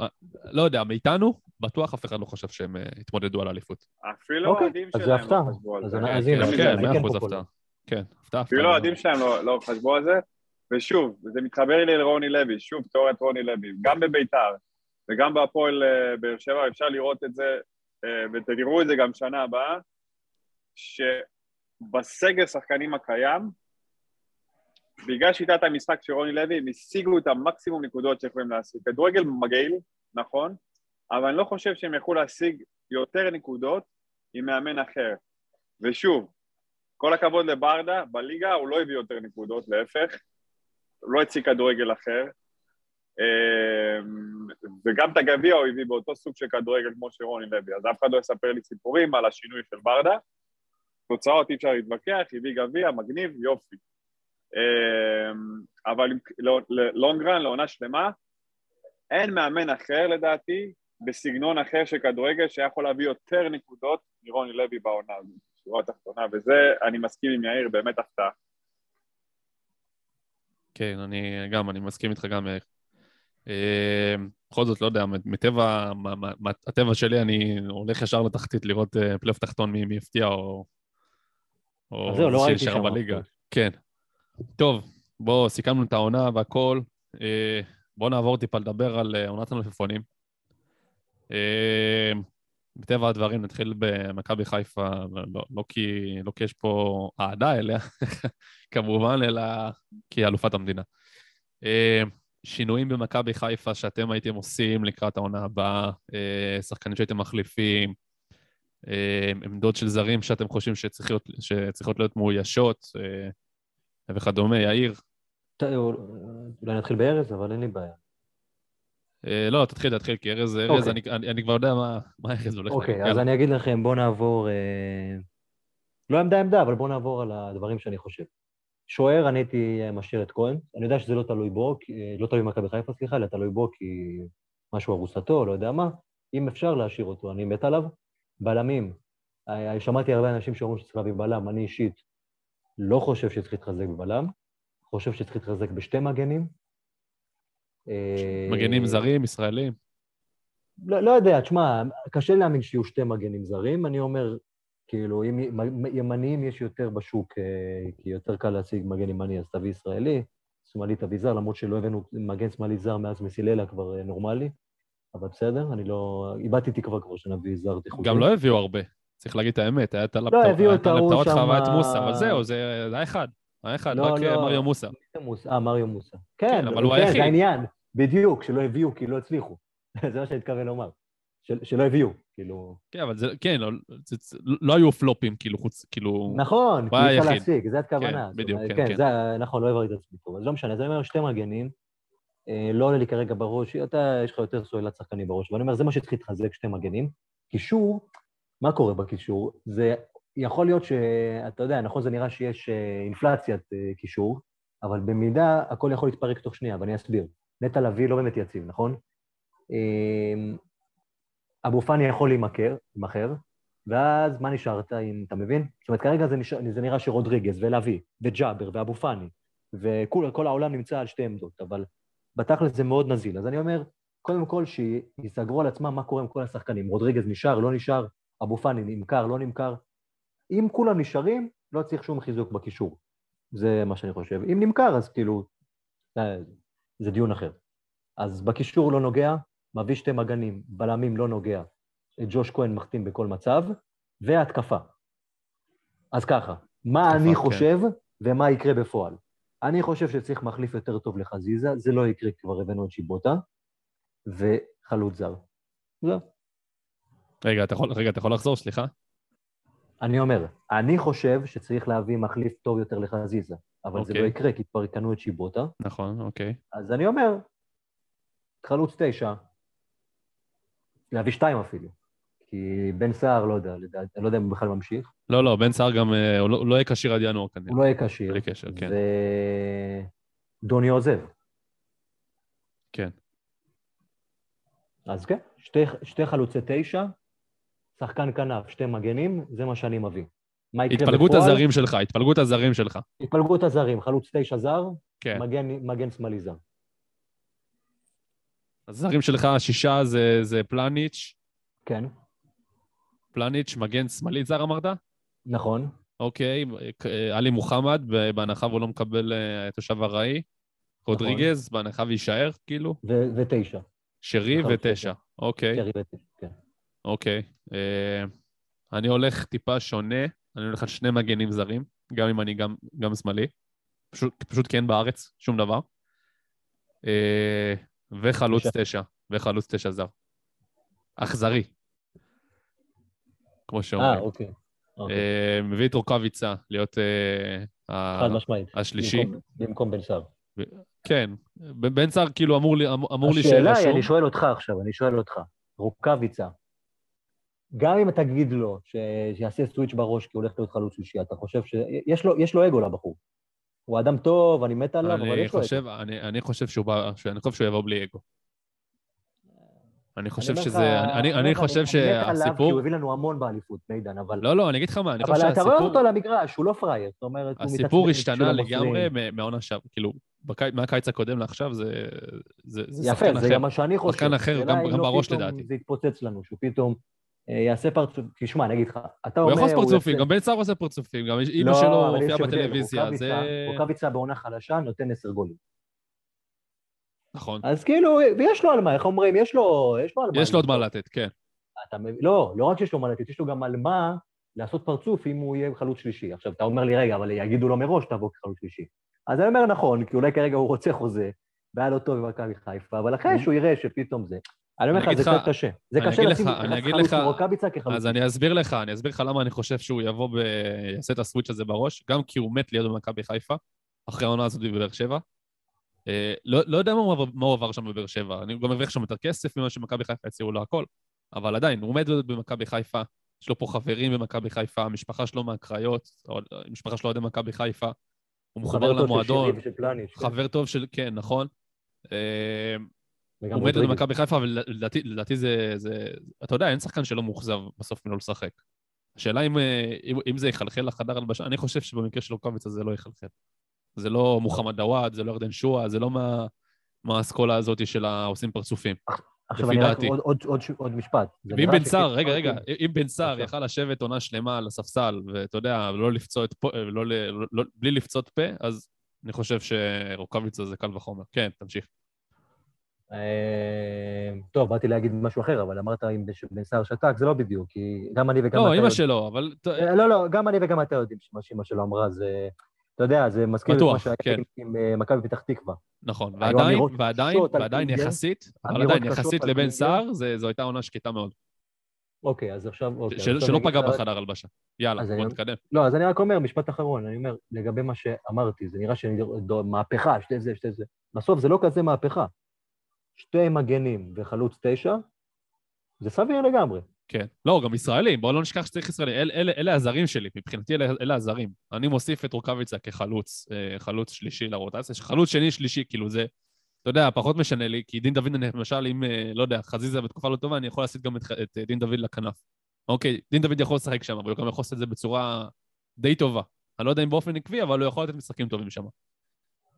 C: לא יודע, מאיתנו, בטוח אף אחד לא חושב שהם אה, יתמודדו על אליפות.
D: אפילו
E: אוקיי,
D: האוהדים
E: זה
D: שלהם
E: הפתעה.
D: לא חשבו על
E: אז
D: זה.
E: אז
C: כן,
E: הנה,
C: כן, מאה
E: כן
C: אחוז. הפתעה. כן, הפתעה.
D: אפילו
C: הפתעה.
D: האוהדים שלהם לא, לא חשבו על זה, ושוב, זה מתחבר לי לרוני לוי, שוב, תיאוריית רוני לוי, גם בביתר וגם בהפועל אה, באר שבע, אפשר לראות את זה, ותראו את זה גם שנה הבאה, שבסגל שחקנים הקיים, בגלל שיטת המשחק של רוני לוי, הם השיגו את המקסימום נקודות שיכולים להשיג. כדורגל מגעיל, נכון, אבל אני לא חושב שהם יכלו להשיג יותר נקודות עם מאמן אחר. ושוב, כל הכבוד לברדה, בליגה הוא לא הביא יותר נקודות, להפך, הוא לא הציג כדורגל אחר. אמ, וגם את הגביע הוא הביא באותו סוג של כדורגל כמו שרוני לוי, אז אף אחד לא יספר לי סיפורים על השינוי של ברדה. תוצאות אי אפשר להתווכח, הביא גביע, מגניב, יופי. אמ, אבל לונגרן, לעונה שלמה, אין מאמן אחר לדעתי, בסגנון אחר של כדורגל, שיכול להביא יותר נקודות מרוני לוי בעונה הזאת, שורה התחתונה, וזה, אני מסכים עם יאיר, באמת הפתעה.
C: כן, אני גם, אני מסכים איתך גם. אה, אה, בכל זאת, לא יודע, מטבע, מה- מה- הטבע שלי, אני הולך ישר לתחתית לראות אה, פלייאוף תחתון מי יפתיע או... או
E: זהו, לא ראיתי שם
C: בליגה. כן. טוב, בואו, סיכמנו את העונה והכל. אה, בואו נעבור טיפה לדבר על אה, עונת המלפפונים. אה, מטבע הדברים נתחיל במכבי חיפה, לא, לא, כי, לא כי יש פה אהדה אליה, כמובן, אלא כי היא אלופת המדינה. אה, שינויים במכבי חיפה שאתם הייתם עושים לקראת העונה הבאה, אה, שחקנים שהייתם מחליפים, עמדות של זרים שאתם חושבים שצריכות, שצריכות להיות מאוישות אה, וכדומה. יאיר,
E: ת- אולי נתחיל בארז, אבל אין לי בעיה.
C: אה, לא, תתחיל, תתחיל, כי ארז, ארז,
E: אוקיי.
C: אני, אני, אני כבר יודע מה, מה ארז הולך
E: אוקיי. אז. אני אגיד לכם, בואו נעבור, אה, לא עמדה עמדה, אבל בואו נעבור על הדברים שאני חושב. שוער, אני הייתי אה, משאיר את כהן. אני יודע שזה לא תלוי בו, אה, לא תלוי במכבי חיפה, סליחה, אלא תלוי בו כי משהו ארוסתו, לא יודע מה. אם אפשר להשאיר אותו, אני מת עליו. בלמים, אה, שמעתי הרבה אנשים שאומרים שצריך להביא בלם, אני אישית לא חושב שצריך להתחזק בבלם, חושב שצריך להתחזק בשתי מגנים. אה,
C: מגנים זרים, ישראלים.
E: לא, לא יודע, תשמע, קשה להאמין שיהיו שתי מגנים זרים. אני אומר, כאילו, אם ימ- ימניים יש יותר בשוק, אה, כי יותר קל להשיג מגן ימני, אז תביא ישראלי. שמאלי תביא זר, למרות שלא הבאנו מגן שמאלי זר מאז מסיללה כבר אה, נורמלי. אבל בסדר, אני לא... איבדתי תקווה כבר שנביא זר תיכותי.
C: גם לא הביאו הרבה, צריך להגיד את האמת, היה את
E: לא, הביאו את ההוא
C: הלפטרות
E: שם,
C: חווה את מוסה, אבל זהו, זה היה אחד. היה אחד,
E: לא,
C: רק אה,
E: לא.
C: מריו מוסה.
E: מוס- אה, מריו מוסה. כן,
C: כן, אבל הוא
E: כן,
C: היחיד.
E: זה העניין. בדיוק, שלא הביאו כי לא הצליחו. זה מה שאני מתכוון לומר. של- שלא הביאו, כאילו...
C: כן, אבל זה, כן, לא, לא היו פלופים, כאילו, חוץ, כאילו...
E: נכון, כי אי אפשר. להשיג, זה הכוונה.
C: כן, בדיוק, כן,
E: כן,
C: כן.
E: נכון, לא הבהרתי את עצמי טוב. אז לא משנה, אז אני אומר שתי מגנים, לא עולה לי כרגע בראש, אתה, יש לך יותר סוללת שחקנים בראש, ואני אומר, זה מה שצריך להתחזק, שתי מגנים. קישור, מה קורה בקישור? זה יכול להיות שאתה יודע, נכון, זה נראה שיש אה, אינפלציית אה, קישור, אבל במידה הכל יכול להתפרק תוך שנייה, ואני אסביר. נטע לביא לא באמת יציב, נכון? אה, אבו פאני יכול להימכר, להימכר, ואז מה נשארת עם, אתה מבין? זאת אומרת, כרגע זה, נשאר, זה נראה שרודריגז ולוי וג'אבר ואבו פאני וכל כל העולם נמצא על שתי עמדות, אבל בתכלס זה מאוד נזיל. אז אני אומר, קודם כל שיסגרו על עצמם מה קורה עם כל השחקנים. רודריגז נשאר, לא נשאר, אבו פאני נמכר, לא נמכר. אם כולם נשארים, לא צריך שום חיזוק בקישור. זה מה שאני חושב. אם נמכר, אז כאילו, אה, זה דיון אחר. אז בקישור לא נוגע, מביא שתי מגנים, בלמים לא נוגע. ג'וש כהן מחתים בכל מצב, והתקפה. אז ככה, מה אני
C: כן.
E: חושב ומה יקרה בפועל. אני חושב שצריך מחליף יותר טוב לחזיזה, זה לא יקרה, כבר הבאנו את שיבוטה, וחלוץ זר. זהו.
C: רגע, אתה יכול, רגע, אתה יכול לחזור, סליחה?
E: אני אומר, אני חושב שצריך להביא מחליף טוב יותר לחזיזה, אבל זה
C: אוקיי.
E: לא יקרה, כי כבר קנו את שיבוטה.
C: נכון, אוקיי.
E: אז אני אומר, חלוץ תשע, להביא שתיים אפילו. כי בן סער, לא יודע, לדעת, אני לא יודע אם הוא בכלל ממשיך.
C: לא, לא, בן סער גם, אה, הוא לא, הוא לא יהיה כשיר עד ינואר כנראה.
E: הוא לא יהיה כשיר.
C: בלי קשר, כן.
E: ודוני עוזב.
C: כן.
E: אז כן, שתי, שתי חלוצי תשע, שחקן כנף, שתי מגנים, זה מה שאני מביא. מה יקרה
C: התפלגות
E: בפועל?
C: הזרים שלך, התפלגות הזרים שלך.
E: התפלגות הזרים, חלוץ תשע זר,
C: כן.
E: מגן, מגן שמאלי זר.
C: הזרים שלך, השישה זה, זה פלניץ',
E: כן,
C: פלניץ', מגן שמאלי זר אמרת?
E: נכון.
C: אוקיי, אה, עלי מוחמד, בהנחה והוא לא מקבל תושב ארעי. רודריגז, בהנחה ויישאר, כאילו.
E: ו- ותשע.
C: שרי
E: נכון,
C: ותשע.
E: תשע.
C: אוקיי,
E: שרי ותשע, כן.
C: אוקיי. אה, אני הולך טיפה שונה, אני הולך על שני מגנים זרים, גם אם אני גם, גם שמאלי. פשוט, פשוט כי אין בארץ שום דבר. אה, וחלוץ.
E: תשע,
C: וחלוץ תשע זר. אכזרי, כמו שאומרים.
E: אה, אוקיי. אוקיי.
C: אה, מביא את רוקאביצה להיות אה,
E: חד משמעית.
C: השלישי.
E: במקום- בן סער.
C: כן, בן סער כאילו אמור לי- אמור אמור להישאר
E: השאלה היא,
C: רשום.
E: אני שואל אותך עכשיו, אני שואל אותך, רוקאביצה, גם אם תגיד לו. שיעשה סוויץ' בראש כי הוא הולך להיות חלוץ שלישי, אתה חושב ש... יש לו, יש לו אגו לבחור. הוא אדם טוב, אני מת עליו, אבל יש לו אגו.
C: אני, חושב שהוא יבוא בלי אגו. אני חושב
E: אומר לך-
C: שזה, אני, אני, חושב
E: אני מת עליו כי
C: שהסיפור...
E: הוא הביא לנו המון באליפות, מידן, אבל...
C: לא, לא, אני אגיד לך מה, אני חושב
E: אבל אתה רואה
C: שהסיפור...
E: אותו על המגרש, הוא לא פראייר, זאת אומרת, הוא
C: הסיפור
E: מתעצבן
C: השתנה. לגמרי מהעונה שעבר, כאילו, בקי- מהקיץ הקודם לעכשיו זה, זה, זה
E: יפה, זה. גם מה שאני חושב.
C: שחקן אחר, גם- גם
E: לא
C: בראש לדעתי.
E: זה יתפוצץ לנו, שהוא פתאום אה, יעשה פרצוף... תשמע, אני אגיד לך, אתה
C: הוא
E: אומר...
C: יכול לעשות פרצופים, גם בן סער עושה פרצופים, גם אימא
E: לא,
C: שלו הופיעה בטלוויזיה, זה...
E: רוקאביצה בעונה חלשה נותן עשר גולים.
C: נכון.
E: אז כאילו, ויש לו על מה, איך אומרים? יש לו, יש לו על מה.
C: יש לו עוד מה
E: לתת.
C: כן.
E: אתה? לא, לא רק שיש לו מה לתת, יש לו גם על מה לעשות פרצוף אם הוא יהיה חלוץ שלישי. עכשיו, אתה אומר לי, רגע, אבל יגידו לו מראש תבוא כחלוץ שלישי. אז אני אומר, נכון, כי אולי כרגע הוא רוצה חוזה, והיה לו טוב במכבי חיפה, אבל אחרי שהוא יראה שפתאום זה... אני אומר לך, זה קצת קשה. זה קשה לשים חלוץ
C: לך-
E: עם רוקאביצה כחלוץ.
C: אז אני אסביר לך, אני אסביר לך למה אני חושב שהוא יבוא ב... יעשה את הסוויץ' הזה בראש, גם כי הוא מת להיות במכבי חיפה, אחרי העונה הזאת בבאר שבע. אה, לא, לא יודע מה הוא מה הוא עבר שם בבאר שבע, אני גם ארוויח שם יותר כסף ממה שמכבי חיפה הציעו לו הכל, אבל עדיין, הוא להיות במכבי חיפה, יש לו פה חברים במכבי חיפה, המשפחה שלו מהקריות, המשפחה שלו אוהדי מכבי חיפה, הוא מחובר
E: חבר טוב של
C: למועדון,
E: שרי ושל כן.
C: חבר טוב של... כן, נכון. אה, הוא מת
E: רודריגז.
C: במכבי חיפה, אבל לדעתי, לדעתי זה, זה... אתה יודע, אין שחקן שלא מאוכזב בסוף מלא לשחק. השאלה אם, אה, אם, אם זה יחלחל לחדר הלבשה, אני חושב שבמקרה של רוקאביצה זה לא יחלחל. זה לא מוחמד עוואד, זה לא ירדן שואה, זה לא מה, מהאסכולה הזאת של העושים פרצופים.
E: עכשיו אני רק. עוד- עוד- עוד- עוד משפט.
C: ואם בן סער, רגע, רגע,
E: אוקיי.
C: אם בן סער. יכל לשבת עונה שלמה על הספסל, ואתה יודע, לא לפצוע את פה, לא, ל- לא, בלי לפצות פה, אז אני חושב שרוקאביצה זה קל וחומר. כן, תמשיך.
E: אה, טוב, באתי להגיד משהו אחר, אבל אמרת אם בן סער שתק, זה לא בדיוק, כי גם אני וגם אתה...
C: לא, אימא שלו, אבל...
E: אה, לא, לא, גם אני וגם אתה יודעים שמה שאמא שלו אמרה זה... אתה יודע, זה מזכיר את מה שהיה
C: כן.
E: עם- אה, מכבי פתח תקווה.
C: נכון, ועדיין, ועדיין, ועדיין. יחסית, אבל עדיין, יחסית לבן. סער, זו הייתה עונה שקטה מאוד.
E: אוקיי, אז עכשיו... אוקיי,
C: של-
E: עכשיו
C: שלא פגע בחדר הלבשה. יאללה, בוא נתקדם.
E: לא, אז אני רק אומר, משפט אחרון, אני אומר, לגבי מה שאמרתי, זה נראה שאני... מהפכה, שתי זה, שתי זה. בסוף זה לא כזה מהפכה. שתי מגנים וחלוץ תשע, זה סביר לגמרי.
C: כן. לא, גם ישראלים, בואו לא נשכח שצריך ישראלים. אל- אלה אלה הזרים שלי, מבחינתי אלה אלה הזרים. אני מוסיף את רוקאביצה כחלוץ, אה, חלוץ שלישי לרוטציה, חלוץ שני, שלישי, כאילו זה, אתה יודע, פחות משנה לי, כי דין דוד, למשל, אם, אה, לא יודע, חזיזה בתקופה לא טובה, אני יכול לשים גם את את דין דוד לכנף. אוקיי, דין דוד יכול לשחק שם, אבל הוא גם יכול לעשות את זה בצורה די טובה. אני לא יודע אם באופן עקבי, אבל הוא יכול לתת משחקים טובים שם.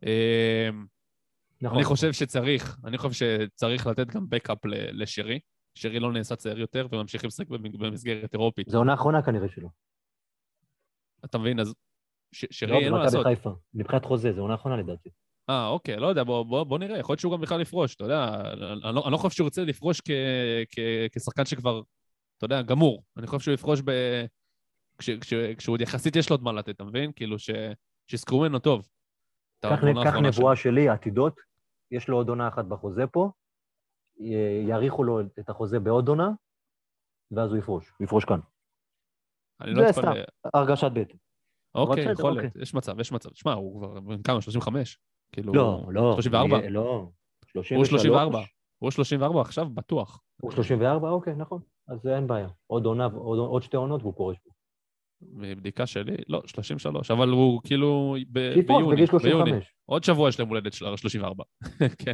C: אה,
E: נכון.
C: אני חושב שצריך, אני חושב שצריך לתת גם בקאפ לשירי. שירי לא נעשה צעיר יותר וממשיך לשחק במ- במסגרת אירופית.
E: זו עונה אחרונה כנראה שלו.
C: אתה מבין? אז ש-
E: לא,
C: שירי אין מה
E: במכבי
C: לעשות.
E: חיפה. מבחינת חוזה, זו עונה אחרונה לדעתי.
C: אה, אוקיי, לא יודע, בוא, בוא, בוא נראה, יכול להיות שהוא גם בכלל יפרוש, אתה יודע, אני לא, אני לא חושב שהוא רוצה לפרוש כ, כ, כשחקן שכבר, אתה יודע, גמור. אני חושב שהוא יפרוש ב... כש, כש, כשהוא עוד יחסית יש לו עוד מה לתת, אתה מבין? כאילו, ש, שיזכרו ממנו טוב.
E: קח
C: האחרונה שלו.
E: נבואה שלי, עתידות, יש לו עוד עונה אחת בחוזה פה, יאריכו לו את החוזה בעוד עונה, ואז הוא יפרוש, הוא יפרוש כאן.
C: אני לא
E: זה
C: אתפלא.
E: הרגשת בטן.
C: אוקיי, יכול
E: אוקיי.
C: להיות, יש מצב, יש מצב. שמע, הוא כבר בן כמה? 35? כאילו...
E: לא, לא.
C: 34?
E: יהיה- לא.
C: הוא
E: 33.
C: 34. הוא 34 עכשיו, בטוח.
E: הוא 34? אוקיי, נכון. אז אין בעיה. עוד עונה, עוד עוד שתי עונות והוא פורש פה.
C: מבדיקה שלי, לא, 33, אבל הוא כאילו ב- ביוני, ביוני.
E: 35.
C: עוד שבוע יש להם הולדת של 34. כן,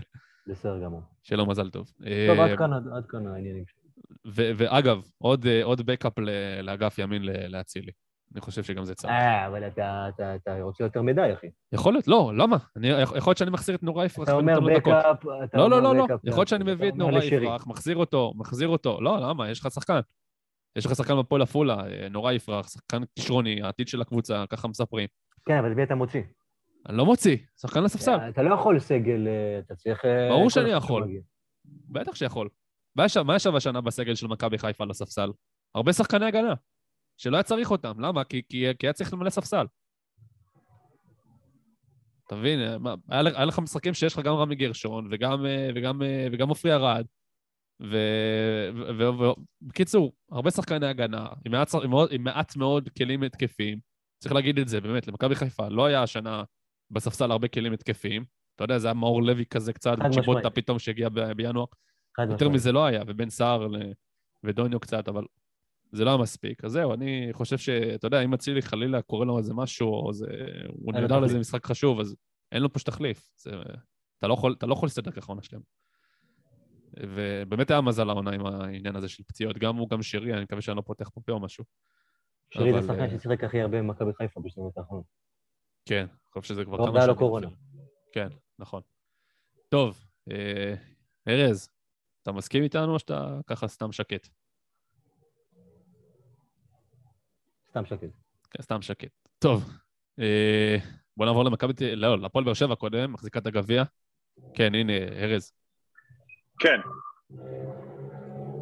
E: בסדר גמור.
C: שלא מזל טוב.
E: טוב,
C: אה,
E: עד כאן- עד כאן העניינים שלי.
C: ו- ואגב, עוד, אה, עוד בקאפ לאגף ימין לאצילי. אני חושב שגם זה צריך.
E: אה, אבל אתה- אתה אתה רוצה יותר מדי, אחי.
C: יכול להיות, לא, למה? אני, יכול להיות שאני מחזיר את נורא יפרח
E: אתה אומר
C: ונותן לו דקות.
E: בקאפ, אתה
C: לא, לא,
E: אומר
C: לא, לא.
E: בקאפ,
C: יכול להיות שאני
E: אתה
C: מביא את
E: אומר
C: נורא. יפרח, מחזיר אותו, מחזיר אותו. לא, למה? יש לך שחקן. יש לך שחקן בפועל עפולה, אה, נורא יפרח, שחקן כישרוני, העתיד של הקבוצה, ככה מספרים.
E: כן, אבל את מי אתה מוציא?
C: אני לא מוציא, שחקן לספסל.
E: אתה לא יכול סגל, אה, אתה צריך... אה,
C: ברור שאני יכול. בטח שיכול. מה ישב, השנה בסגל של מכבי חיפה על הספסל? הרבה שחקני הגנה, שלא היה צריך אותם. למה? כי, כי, כי היה צריך למלא ספסל. אתה מבין? היה, היה לך משחקים שיש לך גם רמי גרשון וגם, אה, וגם, וגם עופרי ארד. ובקיצור, הרבה שחקני הגנה, עם מעט, עם, עם מעט מאוד כלים התקפיים. צריך להגיד את זה, באמת, למכבי חיפה לא היה השנה בספסל הרבה כלים התקפיים. אתה יודע, זה היה מאור לוי כזה קצת, צ'יבוטה. פתאום שהגיע ב- בינואר. יותר. מזה לא היה, ובן סער ל- ודוניו קצת, אבל זה לא היה מספיק. אז זהו, אני חושב שאתה יודע, אם אצילי חלילה קורה לו איזה משהו, או זה, הוא נהדר לאיזה. משחק חשוב, אז אין לו פשוט תחליף. זה, אתה, לא יכול, אתה לא יכול להסתדר ככה עונה שלמה. ובאמת היה מזל העונה עם העניין הזה של פציעות, גם הוא, גם שירי, אני מקווה שאני לא פותח פה פה או משהו.
E: שירי זה
C: אבל,
E: השחקן
C: אה,
E: ששיחק הכי הרבה במכבי חיפה בשנות האחרונות.
C: כן, אני חושב שזה כבר
E: ועוד
C: כמה
E: היה לו
C: שנים.
E: קורונה.
C: כן, נכון. טוב, אה, ארז, אתה מסכים איתנו או שאתה ככה סתם שקט?
E: סתם שקט.
C: כן, סתם שקט. טוב, אה, בוא נעבור למכבי, לא, להפועל באר שבע קודם, מחזיקה את הגביע. כן, הנה, ארז.
D: כן.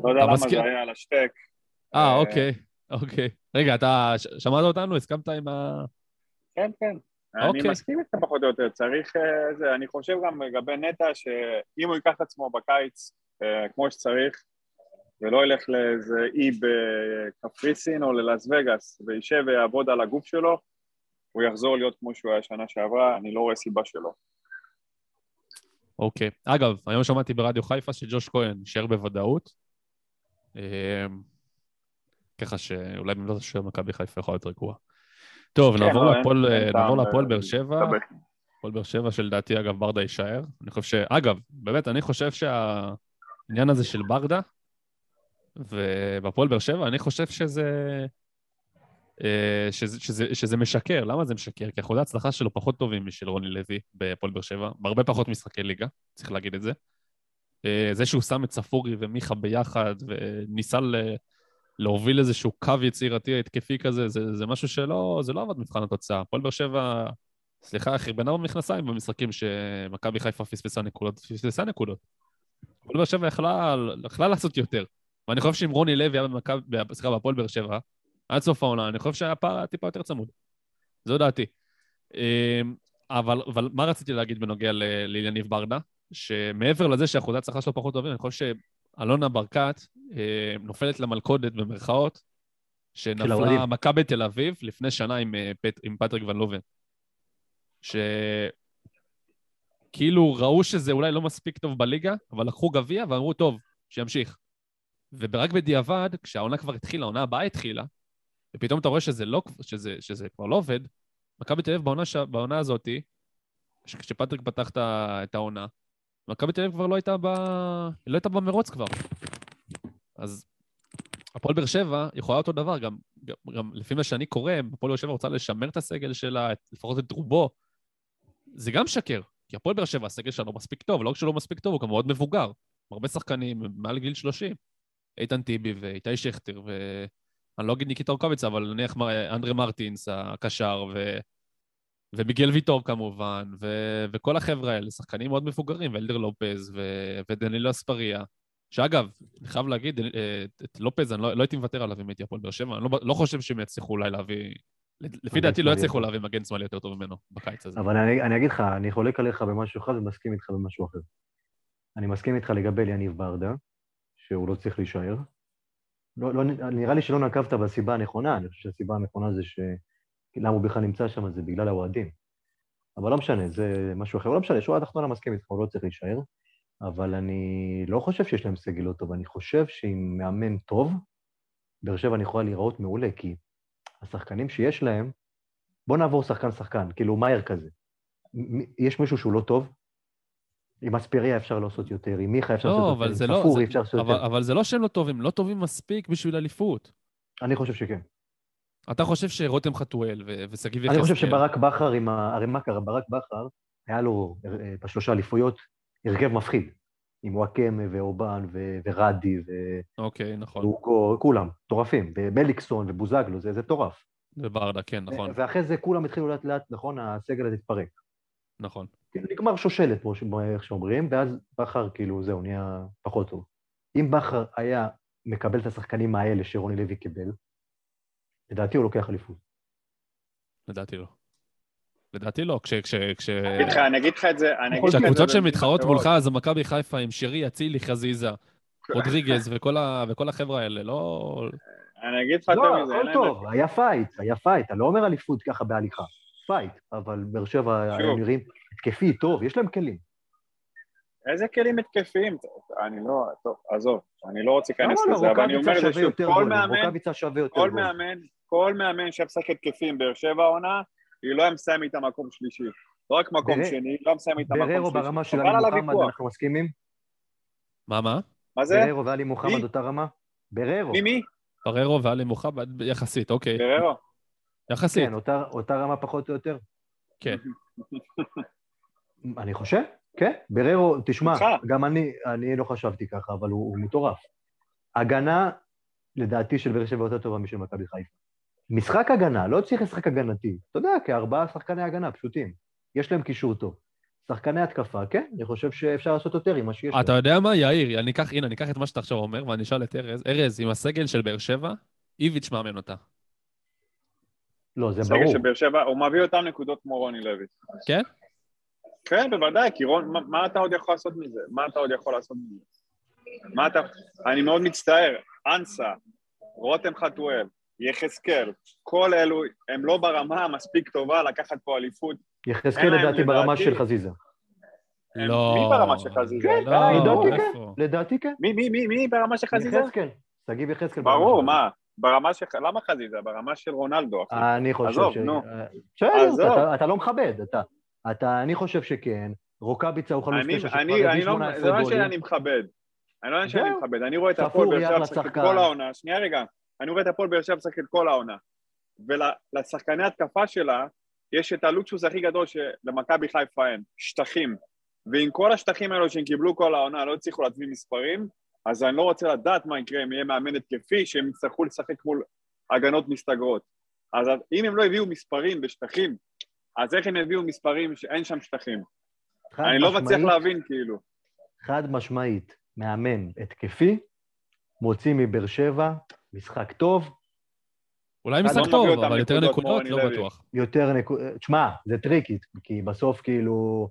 D: לא יודע למה
C: מסכים?
D: זה היה על השטק.
C: אה,
D: אה,
C: אוקיי, אוקיי. רגע, אתה שמעת אותנו? הסכמת עם ה...
D: כן, כן.
C: אוקיי.
D: אני מסכים איתך פחות או יותר, צריך אה, זה, אני חושב גם לגבי נטע, שאם הוא ייקח את עצמו בקיץ אה, כמו שצריך, ולא ילך לאיזה אי בקפריסין או ללאס וגאס, וישב ויעבוד על הגוף שלו, הוא יחזור להיות כמו שהוא היה שנה שעברה, אני לא רואה סיבה שלא.
C: אוקיי. אגב, היום שמעתי ברדיו חיפה שג'וש כהן יישאר בוודאות. אה, ככה שאולי באמת שמכבי חיפה יכולה להיות רגועה. טוב,
D: כן,
C: נעבור להפועל- להפועל
D: אה,
C: באר שבע. הפועל באר שבע שלדעתי, אגב, ברדה יישאר. אני חושב ש... אגב, באמת, אני חושב שהעניין הזה של ברדה, ובפועל באר שבע, אני חושב שזה... אה, שזה, שזה, שזה משקר. למה זה משקר? כי אחוזי ההצלחה שלו פחות טובים משל רוני לוי בהפועל באר שבע, בהרבה פחות משחקי ליגה, צריך להגיד את זה. אה, זה שהוא שם את ספורי ומיכה ביחד, וניסה. להוביל איזשהו קו יצירתי התקפי כזה, זה, זה משהו שלא, זה לא עבד מבחן התוצאה. הפועל באר שבע, סליחה, חרבנה במכנסיים במשחקים שמכבי חיפה פספסה נקודות, פספסה נקודות. הפועל באר שבע יכלה, יכלה לעשות יותר. ואני חושב שאם רוני לוי היה במכבי, סליחה, בהפועל באר שבע, עד סוף העונה, אני חושב שהפער היה טיפה יותר צמוד. זו דעתי. אמ, אבל, אבל מה רציתי להגיד בנוגע ליניב ברדה? שמעבר לזה שאחוזי ההצלחה שלו פחות טובים, אני חושב שאלונה ברקת אה, נופלת למלכודת, במרכאות, שנפלה
E: האוהדים.
C: מכבי תל אביב לפני שנה עם, אה, פט, עם פטריק ון לובן. שכאילו ראו שזה אולי לא מספיק טוב בליגה, אבל לקחו גביע ואמרו, טוב, שימשיך. ורק בדיעבד, כשהעונה כבר התחילה, העונה הבאה התחילה, ופתאום אתה רואה שזה, לא, שזה, שזה כבר לא עובד, מכבי תל אביב בעונה. בעונה הזאת, כשפטריק פתח את העונה, מכבי תל אביב כבר לא הייתה, ב... לא הייתה במרוץ כבר. אז הפועל באר שבע יכולה אותו דבר, גם, גם, גם לפי מה שאני קורא, הפועל באר שבע רוצה לשמר את הסגל שלה, לפחות את רובו. זה גם שקר, כי הפועל באר שבע, הסגל לא מספיק טוב, לא רק שהוא לא מספיק טוב, הוא גם מאוד מבוגר. הרבה שחקנים מעל גיל 30. איתן טיבי ואיתי שכטר, ואני לא אגיד ניקיטה רוקאביצה, אבל נניח אנדרה מרטינס, הקשר, ו... ומיגל ויטור כמובן, ו... וכל החבר'ה האלה, שחקנים מאוד מבוגרים, ואלדר לופז, ו... ודנילו אספריה. שאגב, אני חייב להגיד, אה, את לופז, אני לא, לא הייתי מוותר עליו אם הייתי הפועל באר שבע, אני לא, לא חושב שהם יצליחו אולי להביא... לפי דעתי לא יצליחו. להביא מגן שמאלי יותר טוב ממנו בקיץ הזה.
E: אבל אני, אני אגיד לך, אני חולק עליך במשהו אחד ומסכים איתך במשהו אחר. אני מסכים איתך לגבי אליניב ברדה, שהוא לא צריך להישאר. לא, לא, נראה לי שלא נקבת בסיבה הנכונה, אני חושב שהסיבה הנכונה זה ש... למה הוא בכלל נמצא שם, זה בגלל האוהדים. אבל לא משנה, זה משהו אחר. לא משנה, שורה התחתונה מסכים איתך, הוא לא צריך להישאר. אבל אני לא חושב שיש להם סגל לא טוב, אני חושב שעם מאמן טוב, באר שבע אני יכולה להיראות מעולה, כי השחקנים שיש להם, בוא נעבור שחקן-שחקן, כאילו מאייר כזה. יש מישהו שהוא לא טוב? עם אספריה אפשר לעשות יותר, עם מיכה אפשר
C: לא,
E: לעשות יותר, עם
C: לא...
E: ספורי
C: זה-
E: אפשר לעשות
C: אבל,
E: יותר.
C: אבל זה לא שהם לא טובים, לא טובים מספיק בשביל אליפות.
E: אני חושב שכן.
C: אתה חושב שרותם חתואל ושגיב יחזקאל...
E: אני חושב שברק בכר עם ה... הרי מה קרה? ברק בכר, היה לו אה, בשלושה אליפויות הרכב מפחיד. עם וואקמה ואורבן ו- ורדי ו-
C: אוקיי, נכון.
E: ואוגו, כולם, מטורפים. ומליקסון ובוזגלו, זה זה מטורף.
C: וברדה, כן, נכון,
E: ואחרי זה כולם התחילו לאט לאט, נכון, הסגל הזה התפרק.
C: נכון.
E: כאילו, נגמר שושלת, כמו איך שאומרים, ואז בכר, כאילו, זהו, נהיה פחות טוב. אם בכר היה מקבל את השחקנים האלה שרוני לוי קיבל, לדעתי הוא לוקח אליפות.
C: לדעתי לא. לדעתי לא. כש... כש... כש...
D: אני אגיד לך- אני אגיד לך את זה, אני אגיד לך את זה
C: כשהקבוצות שהן מתחרות. מולך זה מכבי חיפה עם שרי, אצילי, חזיזה, רודריגז וכל החבר'ה האלה, לא...
D: אני אגיד לך
E: לא,
D: יותר מזה, אין
E: הכל. טוב, היה פייט, היה פייט, אתה לא אומר אליפות ככה בהליכה, פייט, אבל באר שבע היו. נראים התקפי, טוב, יש להם כלים.
D: איזה כלים התקפיים? אני לא... טוב, עזוב, אני לא רוצה להיכנס
E: לא,
D: לזה, אבל אני אומר את זה שוב, כל מאמן,
E: רוקאביצה שווה יותר
D: כל. מאמן, כל מאמן שמשחק התקפים באר שבע העונה, היא לא היה מסיים איתה מקום שלישי. לא רק מקום שני, היא לא מסיים איתה מקום שלישי.
E: בררו ברמה של
D: חבל
E: עלי
D: על
E: מוחמד,
D: הוויכוח.
E: אנחנו מסכימים?
C: מה, מה?
D: מה זה?
E: בררו ועלי מוחמד? אותה רמה? בררו.
D: מי מי?
C: פררו ואלי מוחמד, יחסית, אוקיי.
D: בררו.
C: יחסית,
E: כן, אותה, אותה רמה פחות או יותר.
C: כן.
E: אני חושב, כן. בררו, תשמע. גם אני, אני לא חשבתי ככה, אבל הוא, הוא מטורף. הגנה, לדעתי, של באר שבע יותר טובה משל מכבי חיפה. משחק הגנה, לא צריך לשחק הגנתי. אתה יודע, כארבעה שחקני הגנה פשוטים. יש להם קישור טוב. שחקני התקפה, כן, אני חושב שאפשר לעשות יותר עם מה שיש
C: אתה
E: להם.
C: יודע מה, יאיר, אני אקח, הנה, אני אקח את מה שאתה עכשיו אומר, ואני אשאל את ארז. ארז, עם הסגל של באר שבע, איביץ' מאמן אותה.
E: לא, זה
D: סגל
E: ברור.
D: של באר שבע, הוא מביא אותם נקודות כמו רוני לוי.
C: כן?
D: כן, בוודאי, כי רון, מה, מה אתה עוד יכול לעשות מזה? מה אתה עוד יכול לעשות מזה? מה אתה... אני מאוד מצטער, אנסה, רותם חתואל, יחזקאל, כל אלו הם לא ברמה המספיק טובה לקחת פה אליפות.
E: יחזקאל לדעתי ברמה של חזיזה.
C: לא.
D: מי ברמה של חזיזה?
E: כן,
D: די,
C: לא.
E: לדעתי כן. לדעתי כן.
D: מי, מי, מי, מי ברמה של חזיזה?
E: יחזקאל. שגיב יחזקאל.
D: ברור, מה? ברמה של... למה חזיזה? ברמה של רונלדו.
E: אני חושב
D: עזוב,
E: ש...
D: נו.
E: בסדר,
D: עזוב.
E: אתה- אתה לא מכבד, אתה... אתה, אני חושב שכן. רוקאביצה הוא חלוץ
D: אני,
E: תשע שכבר
D: אני,
E: הביא
D: אני לא,
E: 18
D: זה לא
E: גולים.
D: שאני מכבד. אני לא יודע שאני. מכבד, אני רואה את הפועל באר שבע. כל העונה, שנייה רגע, אני רואה את הפועל באר שבע משחק את כל העונה, ולשחקני התקפה שלה, יש את הלוקסוס הכי גדול שלמכבי חיפה אין, שטחים. ועם כל השטחים האלו שהם קיבלו כל העונה, לא הצליחו להצביא מספרים, אז אני לא רוצה לדעת מה יקרה אם יהיה מאמן התקפי, שהם יצטרכו לשחק מול הגנות מסתגרות. אז אם הם לא הביאו מספרים בשטחים, אז איך הם יביאו מספרים שאין שם שטחים? אני לא מצליח להבין, כאילו.
E: חד משמעית, מאמן התקפי, מוציא מבאר שבע, משחק טוב,
C: אולי
E: לא
C: משחק
D: מביא
C: טוב, אבל יותר
D: נקודות
C: לא. בטוח.
E: יותר נקודות... תשמע, זה טריקי, כי בסוף כאילו...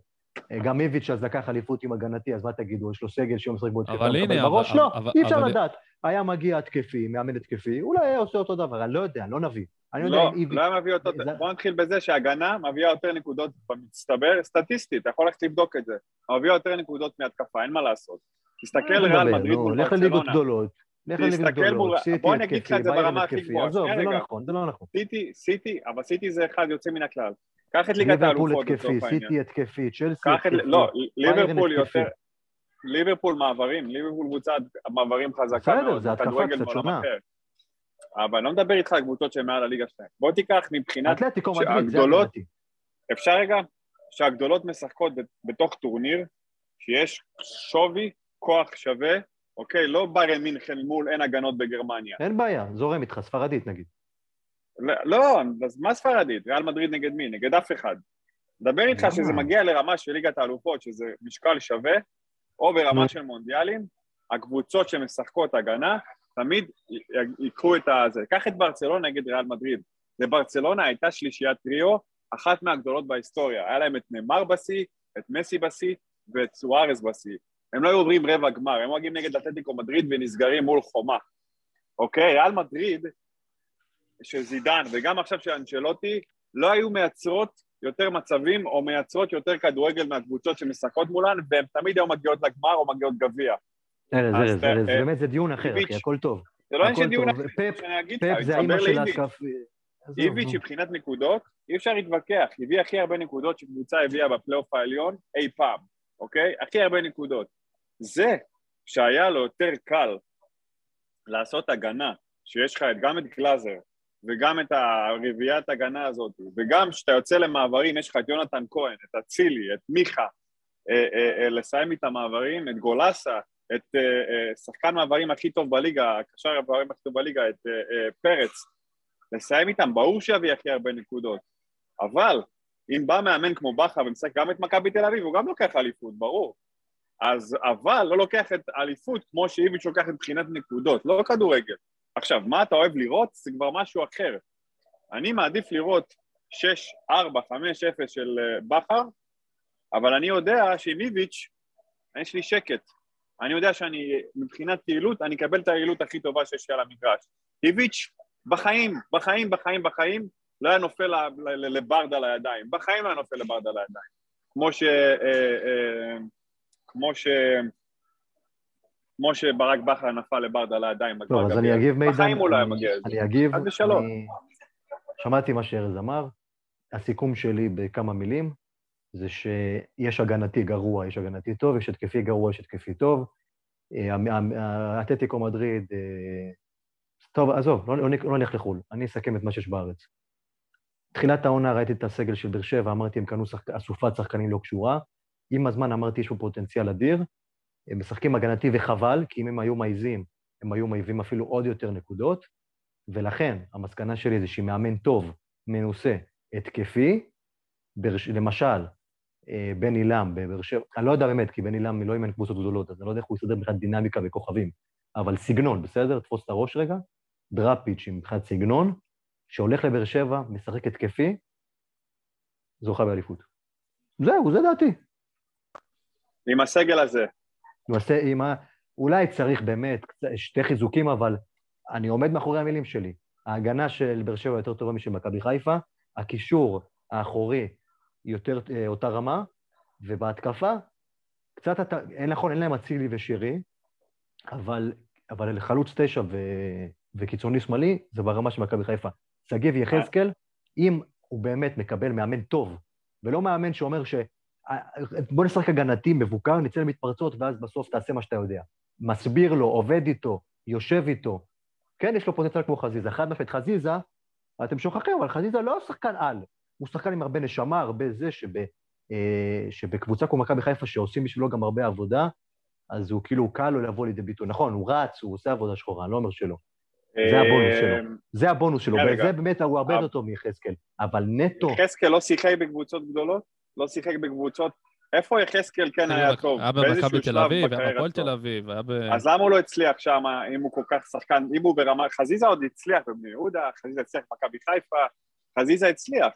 E: גם איביץ' אז לקח אליפות עם הגנתי, אז מה תגידו, יש לו סגל שיום משחק בו התקפה,
C: אבל הנה,
E: בראש?
C: אבל-
E: לא,
C: אבל-
E: אי אפשר
C: אבל-
E: לדעת. היה מגיע התקפי, מאמן התקפי, אולי היה עושה אותו דבר, אני לא יודע, לא נביא. אני יודע
D: לא,
E: אם איביץ'...
D: לא היה מביא אותו,
E: זה-
D: בוא נתחיל בזה שהגנה מביאה יותר נקודות במצטבר, סטטיסטית, אתה יכול ללכת לבדוק את זה. מביאה יותר נקודות מהתקפה, אין מה לעשות. תסתכל ריאל
E: מדבר,
D: מדריד מול
E: לך לליגות
D: ברצלונה.
E: לך
D: מול-
E: סיטי התקפי, ביירן התקפי. עזוב, זה לא. נכון, זה לא נכון.
D: סיטי, סיטי, אבל סיטי זה אחד יוצא מן הכלל. קח את ליגת האלופות לצורך העניין.
E: סיטי התקפי, צ'לסי התקפי.
D: לא, ליברפול. יותר, ליברפול מעברים, ליברפול קבוצת מעברים חזקה
E: בסדר,
D: מאוד,
E: זה התקפה קצת שונה.
D: אבל אני לא מדבר איתך על קבוצות שהן מעל הליגה שלהם. בוא תיקח מבחינת,
E: אתלטיקו מדריד, זה הגנתי.
D: אפשר רגע, שהגדולות משחקות בתוך טורניר, שיש שווי, כוח שווה, אוקיי? לא ביירן מינכן מול אין הגנות בגרמניה.
E: אין בעיה, זורם איתך, ספרדית נגיד.
D: לא, לא, אז מה ספרדית? ריאל מדריד נגד מי? נגד אף אחד. דבר איתך? שזה מגיע לרמה של ליגת האלופות, שזה משקל שווה, או ברמה
E: נו.
D: של מונדיאלים, הקבוצות שמשחקות הגנה, תמיד ייקחו את הזה. קח את ברצלונה נגד ריאל מדריד. לברצלונה הייתה שלישיית טריו, אחת מהגדולות בהיסטוריה. היה להם את נאמר בשיא, את מסי בשיא ואת סוארז בשיא. הם לא היו עוברים רבע גמר, הם מגיעים נגד אתלטיקו מדריד ונסגרים מול חומה. אוקיי? ריאל מדריד של זידן וגם עכשיו של אנצ'לוטי לא היו מייצרות יותר מצבים או מייצרות יותר כדורגל מהקבוצות שמשחקות מולן והן תמיד היו מגיעות לגמר או מגיעות גביע.
E: ארז, ארז, ארז, באמת זה דיון אחר. אחי, הכל טוב.
D: זה לא עניין של דיון. אחר,
E: פפ- זה האימא של. עזוב,
D: איביץ'. מבחינת נקודות, אי אפשר להתווכח, הביא הכי הרבה נקודות שקבוצה הביאה בפלייאוף העליון אי פעם, אוקיי? הכי הרבה נקודות. זה שהיה לו יותר קל לעשות הגנה, שיש לך גם את גלאזר וגם את הרביעיית הגנה הזאת, וגם כשאתה יוצא למעברים, יש לך את יונתן כהן, את אצילי, את מיכה, אה, אה, אה, לסיים איתם מעברים, את גולסה, את שחקן מעברים הכי טוב בליגה, הקשר המעברים הכי טוב בליגה, את פרץ, לסיים איתם, ברור שיביא הכי הרבה נקודות. אבל אם בא מאמן כמו בכר ומשחק גם את מכבי תל אביב, הוא גם לוקח אליפות, ברור. אז אבל לא לוקח את האליפות כמו שאיביץ' לוקח מבחינת נקודות, לא כדורגל. עכשיו, מה אתה אוהב לראות? זה כבר משהו אחר. אני מעדיף לראות 6, 4, 5, 0 של אה, בכר, אבל אני יודע שעם איביץ' יש לי שקט. אני יודע שאני, מבחינת יעילות, אני אקבל את היעילות הכי טובה שיש לי על המגרש. איביץ', בחיים, בחיים, בחיים, בחיים, לא היה נופל ל- ל- ל- לברדה לידיים. בחיים לא היה נופל לברדה לידיים. כמו ש... אה, אה, כמו ש... כמו שברק בכר נפל לברדה לידיים.
E: טוב, אז. אני אגיב מידע.
D: בחיים הוא לא היה מגיע לזה.
E: אני אגיב.
D: ושלום.
E: אני- שמעתי מה שארז אמר. הסיכום שלי בכמה מילים זה שיש הגנתי גרוע, יש הגנתי טוב, יש התקפי גרוע, יש התקפי טוב. אה, האתלטיקו מדריד, אה, טוב, עזוב, לא, לא, לא נלך לחו"ל, אני אסכם את מה שיש בארץ. תחילת העונה ראיתי את הסגל של באר שבע, אמרתי, הם קנו. אסופת שחקנים לא קשורה. עם הזמן אמרתי, פה פוטנציאל אדיר. הם משחקים הגנתי וחבל, כי אם הם היו מעיזים, הם היו מעיבים אפילו עוד יותר נקודות, ולכן המסקנה שלי זה שמאמן טוב, מנוסה, התקפי, ברש... למשל, אה, בן עילם בבאר שבע, אני לא יודע באמת, כי בן עילם לא אימן קבוצות גדולות, אז אני לא יודע איך הוא יסתדר מבחינת דינמיקה וכוכבים, אבל סגנון, בסדר? תפוס את הראש רגע, דראפיץ' מבחינת סגנון, שהולך לבאר שבע, משחק התקפי, זוכה באליפות. זהו, זה דעתי.
D: עם הסגל הזה.
E: נעשה עם ה... אולי צריך באמת שתי חיזוקים, אבל אני עומד מאחורי המילים שלי. ההגנה של באר שבע יותר טובה משל מכבי חיפה, הקישור האחורי יותר אה, אותה רמה, ובהתקפה, קצת אתה... אין נכון, אין להם אצילי ושירי, אבל, אבל חלוץ תשע ו... וקיצוני שמאלי, זה ברמה של מכבי חיפה. שגיב יחזקאל, אם הוא באמת מקבל מאמן טוב, ולא מאמן שאומר ש... בוא נשחק הגנתי, מבוקר, נצא למתפרצות, ואז בסוף תעשה מה שאתה יודע. מסביר לו, עובד איתו, יושב איתו. כן, יש לו פוטנציאל כמו חזיזה. חד משמעית, חזיזה, אתם שוכחים, אבל חזיזה לא שחקן על. הוא שחקן עם הרבה נשמה, הרבה זה, שב, אה, שבקבוצה כמו מכבי חיפה, שעושים בשבילו גם הרבה עבודה, אז הוא כאילו, קל לו לבוא לידי ביטוי. נכון, הוא רץ, הוא עושה עבודה שחורה, אני לא אומר שלא. זה הבונוס שלו.
D: אה,
E: זה הבונוס שלו,
D: רגע.
E: וזה באמת, הוא הרבה
D: אה.
E: יותר טוב מיחזקאל. אבל נטו,
D: יחזקאל לא שיחק בקבוצות גדולות? לא שיחק בקבוצות איפה יחזקאל כן היה טוב?
C: היה במכבי תל אביב, היה בהפועל
D: שלו.
C: תל אביב, היה ב...
D: אז למה הוא לא הצליח שם, אם הוא כל כך שחקן, אם הוא ברמה, חזיזה עוד הצליח בבני יהודה, חזיזה הצליח במכבי חיפה, חזיזה הצליח.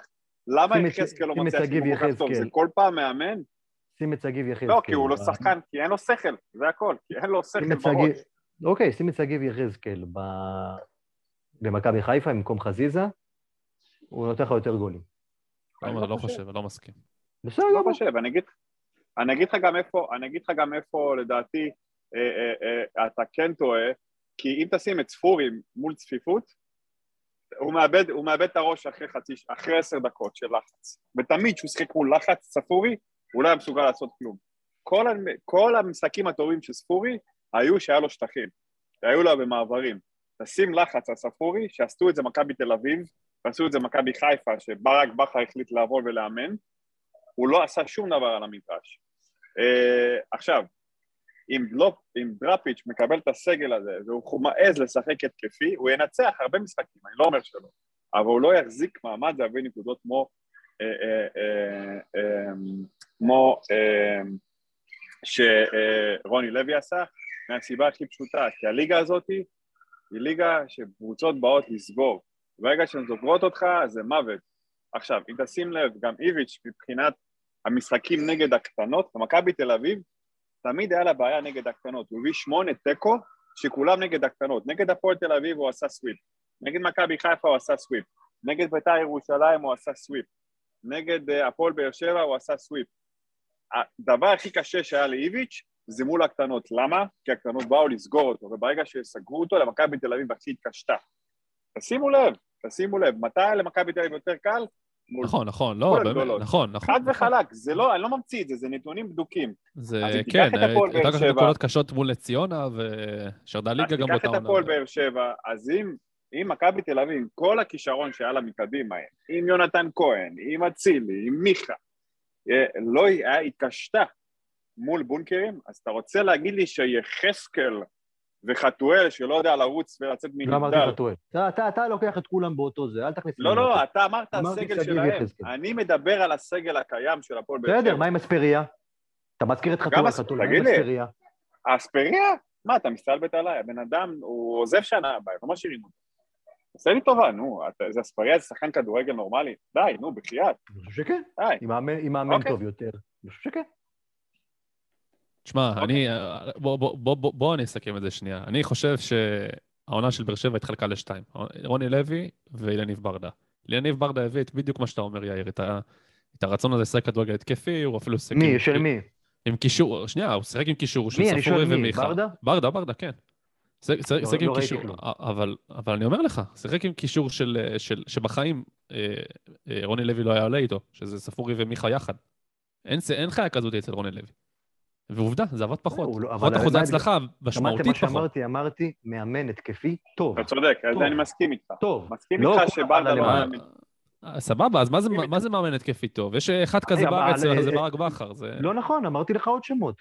D: למה יחזקאל לא מצליח אם הוא כל כך טוב? זה כל פעם מאמן?
E: שים את שגיב יחזקאל.
D: לא, כי הוא לא שחקן, כי אין לו שכל, זה הכל, כי אין לו שכל בראש.
E: אוקיי, שים את שגיב יחזקאל ב- במכבי חיפה במקום חזיזה, הוא נותן לך יותר גולים.
D: אני
C: לא,
D: לא
C: לא
D: חושב.
C: חושב, לא מסכים.
E: בסדר
D: לא
E: גמור.
D: חושב, אני אגיד, אני אגיד לך גם איפה, אני אגיד לך גם איפה לדעתי אה, אה, אה, אתה כן טועה, כי אם תשים את ספורי מול צפיפות, הוא מאבד, הוא מאבד את הראש אחרי חצי, אחרי עשר דקות של לחץ. ותמיד כשהוא שיחק מול לחץ ספורי, הוא לא היה מסוגל לעשות כלום. כל, כל המשחקים הטובים של ספורי היו שהיה לו שטחים, שהיו לו במעברים. תשים לחץ על ספורי, שעשו את זה מכבי תל אביב, ועשו את זה מכבי חיפה, שברק בכר החליט לעבור ולאמן, הוא לא עשה שום דבר על המגרש. Uh, עכשיו, אם, לא, אם דראפיץ' מקבל את הסגל הזה והוא מעז לשחק התקפי, הוא ינצח הרבה משחקים, אני לא אומר שלא, אבל הוא לא יחזיק מעמד להביא נקודות כמו, אה, אה, כמו שרוני לוי עשה, מהסיבה הכי פשוטה, כי הליגה הזאת היא ליגה שקבוצות באות לסגור. ברגע שהן סוגרות אותך, זה מוות. עכשיו, אם תשים לב, גם איביץ' מבחינת המשחקים נגד הקטנות, במכבי תל אביב, תמיד היה לה בעיה נגד הקטנות. הוא הביא שמונה תיקו, שכולם נגד הקטנות. נגד הפועל תל אביב הוא עשה סוויפ. נגד מכבי חיפה הוא עשה סוויפ. נגד בית"ר ירושלים הוא עשה סוויפ. נגד uh, הפועל באר שבע הוא עשה סוויפ. הדבר הכי קשה שהיה לאיביץ' זה מול הקטנות. למה? כי הקטנות באו לסגור אותו, וברגע שסגרו אותו, למכבי תל אביב הכי התקשתה. תשימו לב, תשימו לב, מתי למכבי תל אביב יותר קל? מול
C: נכון, נכון, לא, באמת,
D: הגדולות.
C: נכון, נכון.
D: חד
C: נכון.
D: וחלק, זה לא, אני לא ממציא את זה, זה נתונים בדוקים.
C: זה,
D: אז תיקח
C: כן,
D: את
C: הייתה
D: שבע-
C: נקודות קשות מול נס ציונה, ושירדה ליגה
D: אז
C: גם
D: תיקח
C: באותה
D: את
C: עונה.
D: הפועל באר שבע, אז אם, אם מכבי תל אביב, כל הכישרון שהיה לה מקדימה, עם יונתן כהן, עם אצילי, עם מיכה, אה, לא היה, התקשתה מול בונקרים, אז אתה רוצה להגיד לי שיחזקאל וחתואל, שלא יודע לרוץ ולצאת
E: לא אמרתי טועה. אתה- אתה- אתה לוקח את כולם באותו זה, אל תכניס...
D: לא, לא. אתה אמרת הסגל שלהם. אני מדבר על הסגל הקיים של הפועל באר
E: בסדר,
D: שבע.
E: מה עם אספריה? אתה מזכיר את
D: אס-
E: חתול, מה עם. אספריה?
D: האספריה? מה, אתה מסתלבט עליי? הבן אדם, הוא עוזב שנה הבאה, לא משאירים אותו. עושה לי טובה, נו, אתה- זה אספריה זה שחקן כדורגל נורמלי? די, נו, בחייאת,
E: אני חושב שכן.
D: די.
E: עם מאמן- עם מאמן
D: אוקיי.
E: טוב יותר. אני חושב שכן.
C: תשמע,
D: אוקיי.
C: אני... בוא, בוא, בוא, בוא, בוא אני אסכם את זה שנייה. אני חושב שהעונה של באר שבע התחלקה לשתיים. רוני לוי ואילניב ברדה. אילניב ברדה הביא את בדיוק מה שאתה אומר, יאיר, את, ה, את הרצון הזה לשחק כדורגל התקפי, הוא אפילו שיחק...
E: מי?
C: עם-
E: של מי?
C: עם קישור, שנייה, הוא שיחק עם קישור של
E: מי? אני
C: ספורי
E: שואל מי?
C: ומיכה.
E: ברדה?
C: ברדה, ברדה, כן. שיחק
E: לא- לא
C: עם קישור. אבל, אבל אני אומר לך, שיחק עם קישור של, של, שבחיים אה, אה, רוני לוי לא היה עולה איתו, שזה ספורי ומיכה יחד. אין חיה כזאת אצל רוני לוי. ועובדה, זה עבד פחות.
E: לא-
C: פחות
E: אבל
C: אחוזי
E: מה-
C: הצלחה,
E: שמעתם
C: משמעותית
E: מה
C: פחות.
E: שאמרתי? אמרתי, מאמן התקפי טוב.
D: אתה צודק, על. זה אני מסכים איתך.
E: טוב.
D: מסכים
E: לא
D: איתך שברדה
E: אבל
D: לא
E: למעלה.
D: מאמין.
C: אה, סבבה, אז מה זה, מאמן התקפי טוב? יש אחד כזה בארץ,
E: אבל-
C: זה ברק בכר.
E: לא נכון, אמרתי לך עוד שמות.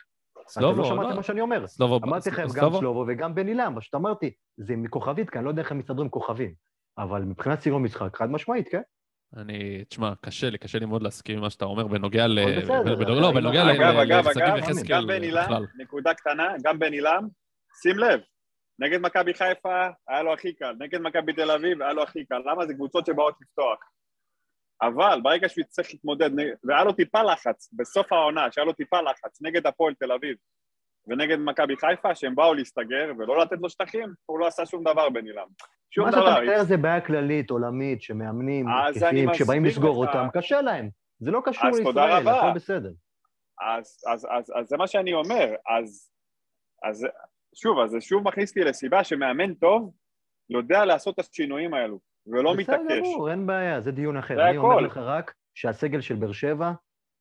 C: סלובו,
E: לא שמעת
C: לא.
E: מה שאני אומר.
C: סלובו,
E: אמרתי לכם גם
C: סלובו?
E: וגם בן אילם, מה שאתה אמרתי, זה מכוכבית, כי אני לא יודע איך הם מסתדרים עם כוכבים. אבל מבחינת סגנון משחק, חד משמעית, כן?
C: אני, תשמע, קשה לי, קשה לי מאוד להסכים עם מה שאתה אומר בנוגע ל... לא, בנוגע ל-
D: אגב,
C: ל-
D: אגב,
C: לשחקים
D: אגב,
C: יחזקאל בכלל.
D: נקודה קטנה, גם בן אילם, שים לב, נגד מכבי חיפה היה לו הכי קל, נגד מכבי תל אביב היה לו הכי קל, למה? זה קבוצות שבאות לפתוח. אבל ברגע שהוא יצטרך להתמודד, והיה לו טיפה לחץ, בסוף העונה, שהיה לו טיפה לחץ, נגד הפועל תל אביב ונגד מכבי חיפה, שהם באו להסתגר ולא לתת לו שטחים, הוא לא עשה שום דבר בן אילם. שום
E: מה שאתה
D: דבר.
E: מתאר זה בעיה כללית, עולמית, שמאמנים,
D: אז
E: התקפים, כשבאים לסגור
D: לך.
E: אותם, קשה להם. זה לא קשור
D: אז
E: לישראל. הכל בסדר.
D: אז, אז, אז, אז זה מה שאני אומר, אז, אז שוב, אז זה שוב מכניס אותי לסיבה שמאמן טוב יודע לעשות את השינויים האלו, ולא
E: בסדר
D: מתעקש.
E: גמור, אין בעיה, זה דיון אחר.
D: זה
E: אני אומר
D: הכל.
E: לך רק שהסגל של באר שבע,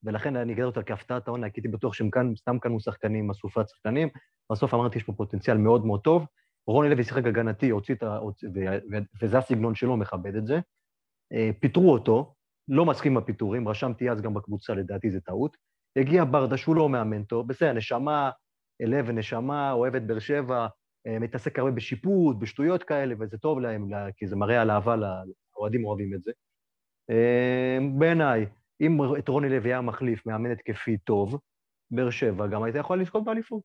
E: ולכן אני אגדיר אותה כהפתעת העונה, כי הייתי בטוח שהם כאן, סתם קנו שחקנים, אסופת שחקנים. בסוף אמרתי, יש פה פוטנציאל מאוד מאוד טוב. רוני לוי שיחק הגנתי, הוציא את ה... וזה הסגנון שלו, מכבד את זה. אה, פיטרו אותו, לא מסכים עם הפיטורים, רשמתי אז גם בקבוצה, לדעתי זה טעות. הגיע ברדה, שהוא לא מאמן טוב, בסדר, נשמה, לב ונשמה, אוהב את באר שבע, אה, מתעסק הרבה בשיפוט, בשטויות כאלה, וזה טוב להם, לה- כי זה מראה על אהבה, האוהדים אוהבים את זה. אה, בעיניי, אם את רוני לוי היה מחליף מאמן התקפי טוב, באר שבע גם הייתה יכולה לזכות באליפות.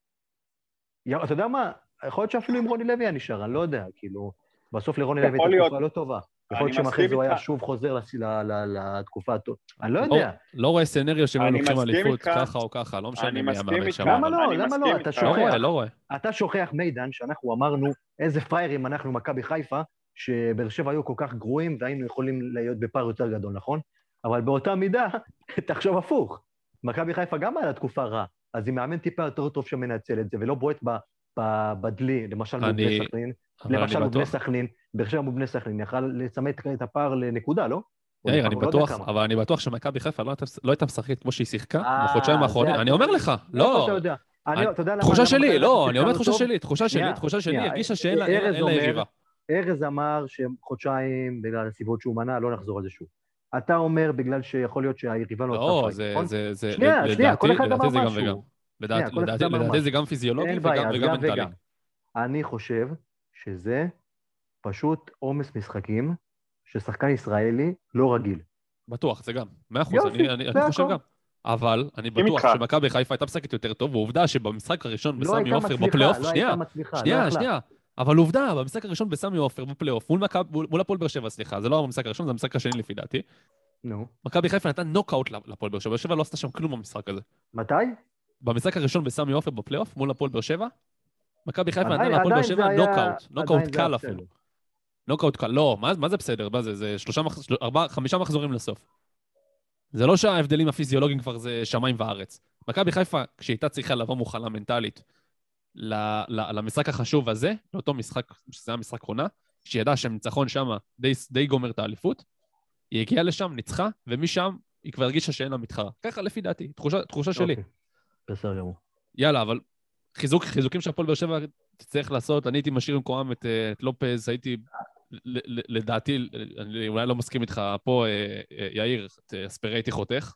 E: יא- אתה יודע מה? יכול להיות שאפילו אם רוני לוי היה נשאר, אני לא יודע, כאילו, בסוף לרוני לוי הייתה. תקופה לא טובה. יכול להיות שאם אחרי
D: מסכים
E: זה הוא היה. שוב חוזר לתקופה הטובה. אני לא
C: לא-
E: יודע.
C: לא רואה סצנריו שהם לוקחים אליפות. ככה או ככה, לא משנה מי
D: מסכים
C: המאמן. שם.
E: למה לא? למה לא? אתה
D: איתך.
C: לא
E: שוכח.
C: רואה, לא רואה.
E: אתה שוכח, מידן, שאנחנו אמרנו איזה פראיירים אנחנו, מכבי חיפה, שבאר שבע היו כל כך גרועים והיינו יכולים להיות בפער יותר גדול, נכון? אבל באותה מידה, תחשוב הפוך. מכבי חיפה גם היה לה תקופה רע, אז אם מאמן טיפה יותר טוב שמנצל את זה, ולא בועט בדלי, למשל
C: אני-
E: בני סכנין, למשל
C: אני
E: מול בני
C: בטוח,
E: סכנין, באר שבע מול בני סכנין, יכל לצמד את הפער לנקודה, לא?
C: יאיר, אני
E: לא
C: בטוח. אבל אני בטוח שמכבי חיפה לא הייתה- לא משחקת כמו שהיא שיחקה
E: אה,
C: בחודשיים האחרונים. אני אומר לך, לא, תחושה שלי, לא, אני אומר תחושה? שלי, תחושה שלי, תחושה שלי. הרגישה שאין לה- יריבה.
E: ארז אמר שחודשיים, בגלל הסיבות שהוא מנע, לא נחזור על זה שוב. אתה אומר בגלל שיכול להיות שהיריבה לא
C: לא,
E: אותה
C: זה,
E: נכון?
C: זה, זה,
E: שנייה,
C: לדעתי-
E: שנייה, כל אחד אמר
C: זה גם
E: משהו.
C: וגם. לדעתי-
E: כל אחד
C: לדעתי- לדעתי זה. גם פיזיולוגי וגם וגם
E: גם
C: מנטלי.
E: אני חושב שזה פשוט עומס משחקים ששחקן ישראלי לא רגיל.
C: בטוח, זה גם. מאה אחוז, אני, אני, אני חושב. גם. אבל אני בטוח. שמכבי חיפה הייתה משחקת יותר טוב, ועובדה שבמשחק הראשון
E: לא
C: בסמי עופר בפלייאוף,
E: לא
C: שנייה,
E: הייתה מצליחה, לא
C: שנייה. שנייה. אבל עובדה, במשחק הראשון בסמי עופר בפלייאוף, מול מכבי- מול מול הפועל באר שבע, סליחה, זה לא המשחק הראשון, זה המשחק השני לפי דעתי.
E: נו.
C: מכבי חיפה נתן נוקאוט להפועל באר שבע, באר שבע לא עשתה שם כלום במשחק הזה.
E: מתי?
C: במשחק הראשון בסמי עופר בפלייאוף, מול הפועל באר שבע, מכבי חיפה נתן להפועל באר שבע נוקאוט, נוקאוט קל אפילו. נוקאוט קל, לא, מה, מה זה בסדר? מה זה, זה שלושה, מח... של... ארבעה, חמישה מחזורים לסוף. זה לא שההבדלים הפיזיולוגיים כבר זה שמיים וארץ. מכבי חיפה, כשהיא הייתה צריכה לבוא מוכנה מנטלית. למשחק החשוב הזה, לאותו משחק, שזה היה משחק עונה, שהיא ידעה שהניצחון שם די, די גומר את האליפות, היא הגיעה לשם, ניצחה, ומשם היא כבר הרגישה שאין לה מתחרה. ככה לפי דעתי, תחושה, תחושה שלי.
E: אוקיי, בסדר גמור.
C: יאללה, אבל חיזוק, חיזוקים שהפועל באר שבע תצטרך לעשות, אני הייתי משאיר במקומם את, אה, את לופז, הייתי, לדעתי, אני אולי לא מסכים איתך פה, אה, אה, יאיר, את אספרי הייתי חותך.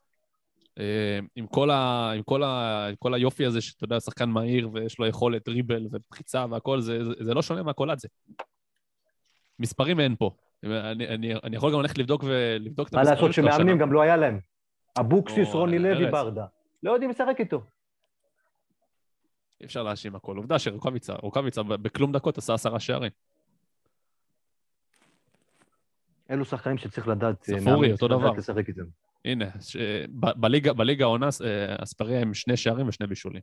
C: אה, עם כל, ה, עם, כל ה, עם כל היופי הזה, שאתה יודע, שחקן מהיר ויש לו יכולת דריבל ופחיצה והכל, זה, זה, זה לא שונה מהקולאצה. מספרים אין פה. אני, אני, אני יכול גם ללכת לבדוק ולבדוק את
E: מה
C: המספרים
E: לעשות
C: שלו
E: שמאמנים. גם לא היה להם. אבוקסיס, רוני לוי,
C: ארז.
E: ברדה. לא יודעים לשחק איתו.
C: אי אפשר להאשים הכל. עובדה שרוקאביצה, רוקאביצה בכלום דקות עשה עשרה שערים.
E: אלו שחקנים שצריך לדעת, אה,
C: ספורי, אותו דבר.
E: לשחק איתם.
C: הנה, ש... ב- בליגה, בליגה העונה, אה, אספריה עם שני שערים ושני בישולים.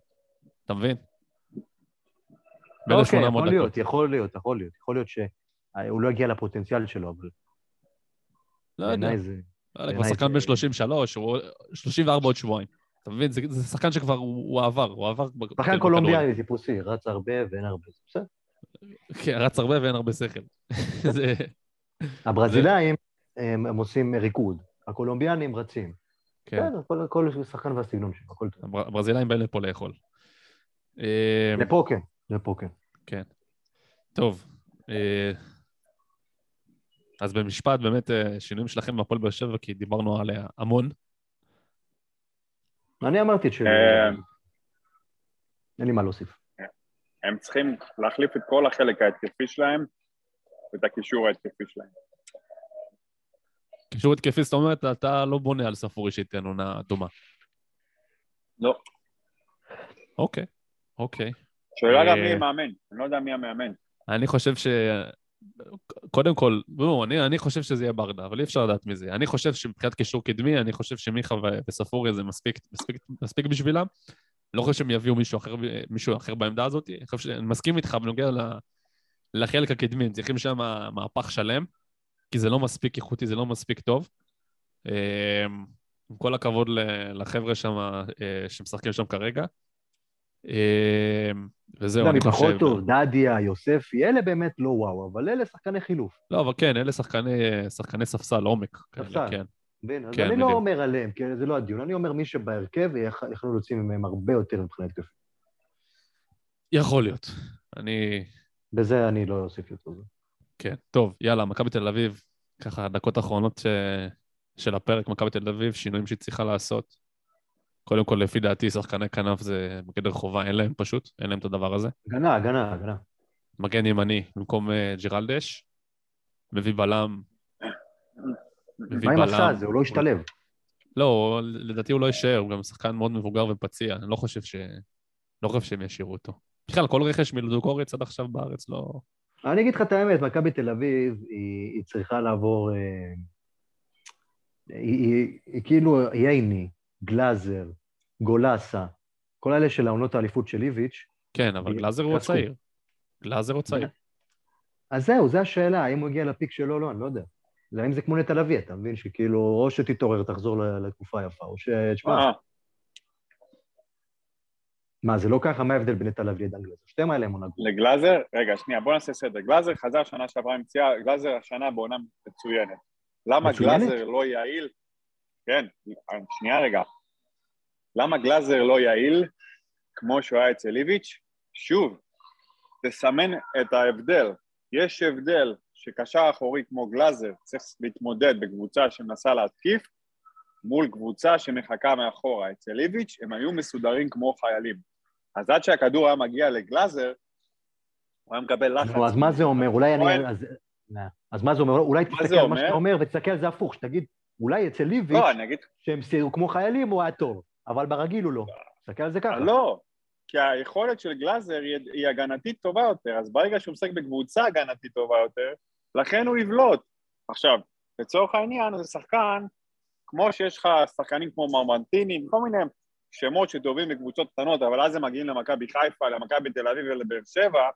C: אתה מבין? בין
E: אוקיי,
C: 800
E: יכול
C: דקות.
E: להיות, יכול להיות, יכול להיות. יכול להיות שהוא לא הגיע לפוטנציאל שלו, אבל
C: לא יודע,
E: זה...
C: לא יודע, כבר שחקן בן 33, הוא 34 עוד שבועיים. אתה מבין? זה, זה שחקן שכבר הוא, הוא עבר, הוא עבר...
E: שחקן
C: בכדורגל.
E: קולומביאני טיפוסי, רץ הרבה ואין הרבה. בסדר.
C: כן, רץ הרבה ואין הרבה שכל.
E: הברזילאים, הם עושים ריקוד. הקולומביאנים רצים.
C: כן,
E: בסדר, כל- כל שחקן והסגנון שלו, הכל טוב.
C: הבר- הברזילאים באים לפה לאכול. אה,
E: לפה כן, לפה כן.
C: טוב, אה, אז במשפט, באמת, אה, שינויים שלכם בהפועל באר שבע, כי דיברנו עליה המון.
E: אני אמרתי את שלי.
D: אה,
E: אין לי מה להוסיף.
D: הם צריכים להחליף את כל החלק ההתקפי שלהם ואת הקישור ההתקפי שלהם.
C: קישור התקפי, זאת אומרת, אתה לא בונה על ספורי שייתן עונה דומה.
D: לא.
C: אוקיי, אוקיי.
D: שאלה גם
C: אה,
D: מי המאמן, אני לא יודע מי המאמן.
C: אני חושב ש... קודם כל, בואו, אני, אני חושב שזה יהיה ברדה, אבל אי אפשר לדעת מי זה. אני חושב שמבחינת קישור קדמי, אני חושב שמיכה וספורי זה מספיק, מספיק, מספיק בשבילם. לא חושב שהם יביאו מישהו אחר, מישהו אחר בעמדה הזאת. אני חושב שאני מסכים איתך בנוגע ל- לחלק הקדמי, הם צריכים שם מהפך שלם, כי זה לא מספיק איכותי, זה לא מספיק טוב. אה, עם כל הכבוד לחבר'ה שם, אה, שמשחקים שם כרגע. אה, וזהו,
E: אתה
C: אני חושב...
E: מפחות טוב, דדיה, יוספי, אלה באמת לא וואו, אבל אלה שחקני חילוף.
C: לא, אבל כן, אלה שחקני, ספסל, עומק.
E: ספסל.
C: כן.
E: מבין? אז
C: כן,
E: אני. לא אומר עליהם, כי זה לא הדיון, אני אומר מי שבהרכב יכלו להוציא ממהם הרבה יותר מבחינת התקפית.
C: יכול להיות. אני...
E: בזה אני לא אוסיף יותר.
C: כן. טוב, יאללה, מכבי תל אביב, ככה, דקות אחרונות ש... של הפרק, מכבי תל אביב, שינויים שהיא צריכה לעשות. קודם כל, לפי דעתי, שחקני כנף זה בגדר חובה, אין להם פשוט, אין להם את הדבר הזה.
E: הגנה, הגנה, הגנה.
C: מגן ימני במקום אה, ג'ירלדש, מביא בלם, מביא
E: מה עם
C: בלם.
E: הסע הזה? הוא לא השתלב.
C: לא, לדעתי הוא לא יישאר, הוא גם שחקן מאוד מבוגר ופציע, אני לא חושב ש... לא חושב שהם ישאירו אותו. בכלל, כל רכש מלודוקורץ עד עכשיו בארץ לא...
E: אני אגיד לך את האמת, מכבי תל אביב, היא, היא צריכה לעבור... אה, היא, היא, היא כאילו ייני, גלאזר, גולסה, כל אלה של העונות האליפות של איביץ'.
C: כן, אבל
E: היא-
C: גלאזר הוא
E: כספו.
C: צעיר. גלאזר הוא צעיר.
E: אז זהו, זו השאלה, האם הוא הגיע לפיק שלו או לא, אני לא יודע. זה האם זה כמו נטע לביא, אתה מבין? שכאילו, או שתתעורר, תחזור ל- לתקופה יפה, או ש... תשמע,
D: אה,
E: מה, זה לא ככה? מה ההבדל בין נטע לביא לדן גלאזר? שתיהם האלה הם עונה גרועה.
D: לגלאזר, רגע, שנייה, בוא נעשה סדר. גלאזר חזר שנה שעברה עם פציעה, גלאזר השנה בעונה מצוינת. למה
E: מצוינת?
D: גלאזר לא יעיל? כן, שנייה רגע. למה גלאזר לא יעיל כמו שהוא היה אצל איביץ'? שוב, תסמן את ההבדל. יש הבדל שקשר אחורי כמו גלאזר צריך להתמודד בקבוצה שמנסה להתקיף מול קבוצה שמחכה מאחורה. אצל איביץ' הם היו מסודרים כמו חיילים. אז עד שהכדור היה מגיע לגלאזר, הוא היה מקבל לחץ.
E: נו, אז מה זה אומר? אולי אני... אז- אז מה זה אומר? אולי תסתכל על מה? שאתה אומר ותסתכל על זה הפוך, שתגיד, אולי אצל ליביץ',
D: לא,
E: שהם סיירו כמו חיילים, הוא היה טוב, אבל ברגיל הוא לא. תסתכל על זה ככה.
D: לא, כי היכולת של גלאזר היא, הגנתית טובה יותר, אז ברגע שהוא משחק בקבוצה הגנתית טובה יותר, לכן הוא יבלוט. עכשיו, לצורך העניין זה שחקן, כמו שיש לך שחקנים כמו מרמנטיני, כל מיני שמות שטובים בקבוצות קטנות, אבל אז הם מגיעים למכבי חיפה, למכבי תל אביב ולבאר שבע,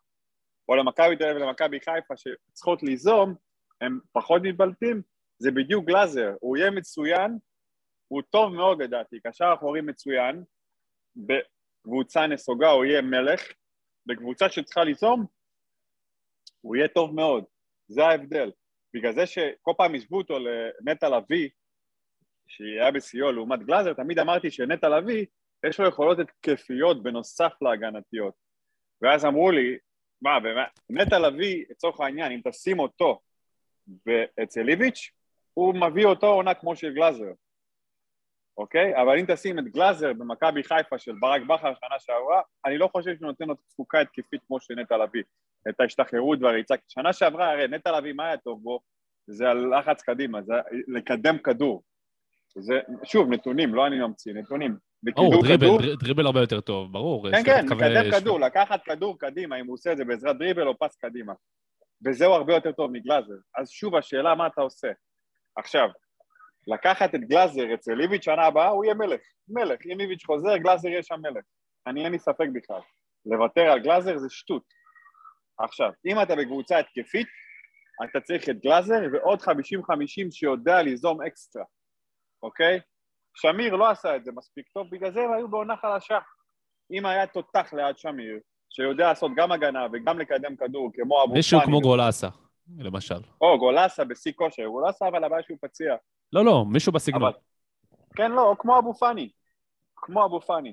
D: או למכבי תל אביב ולמכבי חיפה שצריכות ליזום, הם פחות מתבלטים, זה בדיוק גלאזר, הוא יהיה מצוין, הוא טוב מאוד לדעתי, קשר אחורי מצוין, בקבוצה נסוגה הוא יהיה מלך, בקבוצה שצריכה ליזום, הוא יהיה טוב מאוד, זה ההבדל. בגלל זה שכל פעם השוו אותו לנטע לביא, שהיה בשיאו לעומת גלאזר, תמיד אמרתי שנטע לביא, יש לו יכולות התקפיות בנוסף להגנתיות. ואז אמרו לי, מה, נטע לביא, לצורך העניין, אם תשים אותו אצל איביץ', הוא מביא אותו עונה כמו של גלאזר, אוקיי? אבל אם תשים את גלאזר במכבי חיפה של ברק בכר שנה שעברה, אני לא חושב שהוא נותן לו תפוקה התקפית כמו של נטע לביא, את ההשתחררות והריצה. שנה שעברה, הרי נטע לביא, מה היה טוב בו? זה הלחץ קדימה, זה לקדם כדור. זה, שוב, נתונים, לא אני ממציא, נתונים.
C: ברור, דריבל,
D: כדור,
C: דריבל- דריבל הרבה יותר טוב, ברור.
D: כן, כן, מקדם
C: לו-
D: כדור, לקחת כדור קדימה, אם הוא עושה את זה בעזרת דריבל או פס קדימה. וזהו הרבה יותר טוב מגלאזר. אז שוב, השאלה מה אתה עושה. עכשיו, לקחת את גלאזר אצל איביץ' שנה הבאה, הוא יהיה מלך. מלך. אם איביץ' חוזר, גלאזר יהיה שם מלך. אני אין לי ספק בכלל. לוותר על גלאזר זה שטות. עכשיו, אם אתה בקבוצה התקפית, אתה צריך את גלאזר ועוד 50-50 שיודע ליזום אקסטרה, אוקיי? שמיר לא עשה את זה מספיק טוב, בגלל זה הם היו בעונה חלשה. אם היה תותח ליד שמיר, שיודע לעשות גם הגנה וגם לקדם כדור, כמו אבו
C: מישהו
D: פאני,
C: כמו גולאסה, למשל.
D: או גולסה בשיא כושר, גולסה אבל הבעיה שהוא פציע.
C: לא, לא, מישהו בסגנון.
D: אבל... כן, לא, כמו אבו פאני. כמו אבו פאני.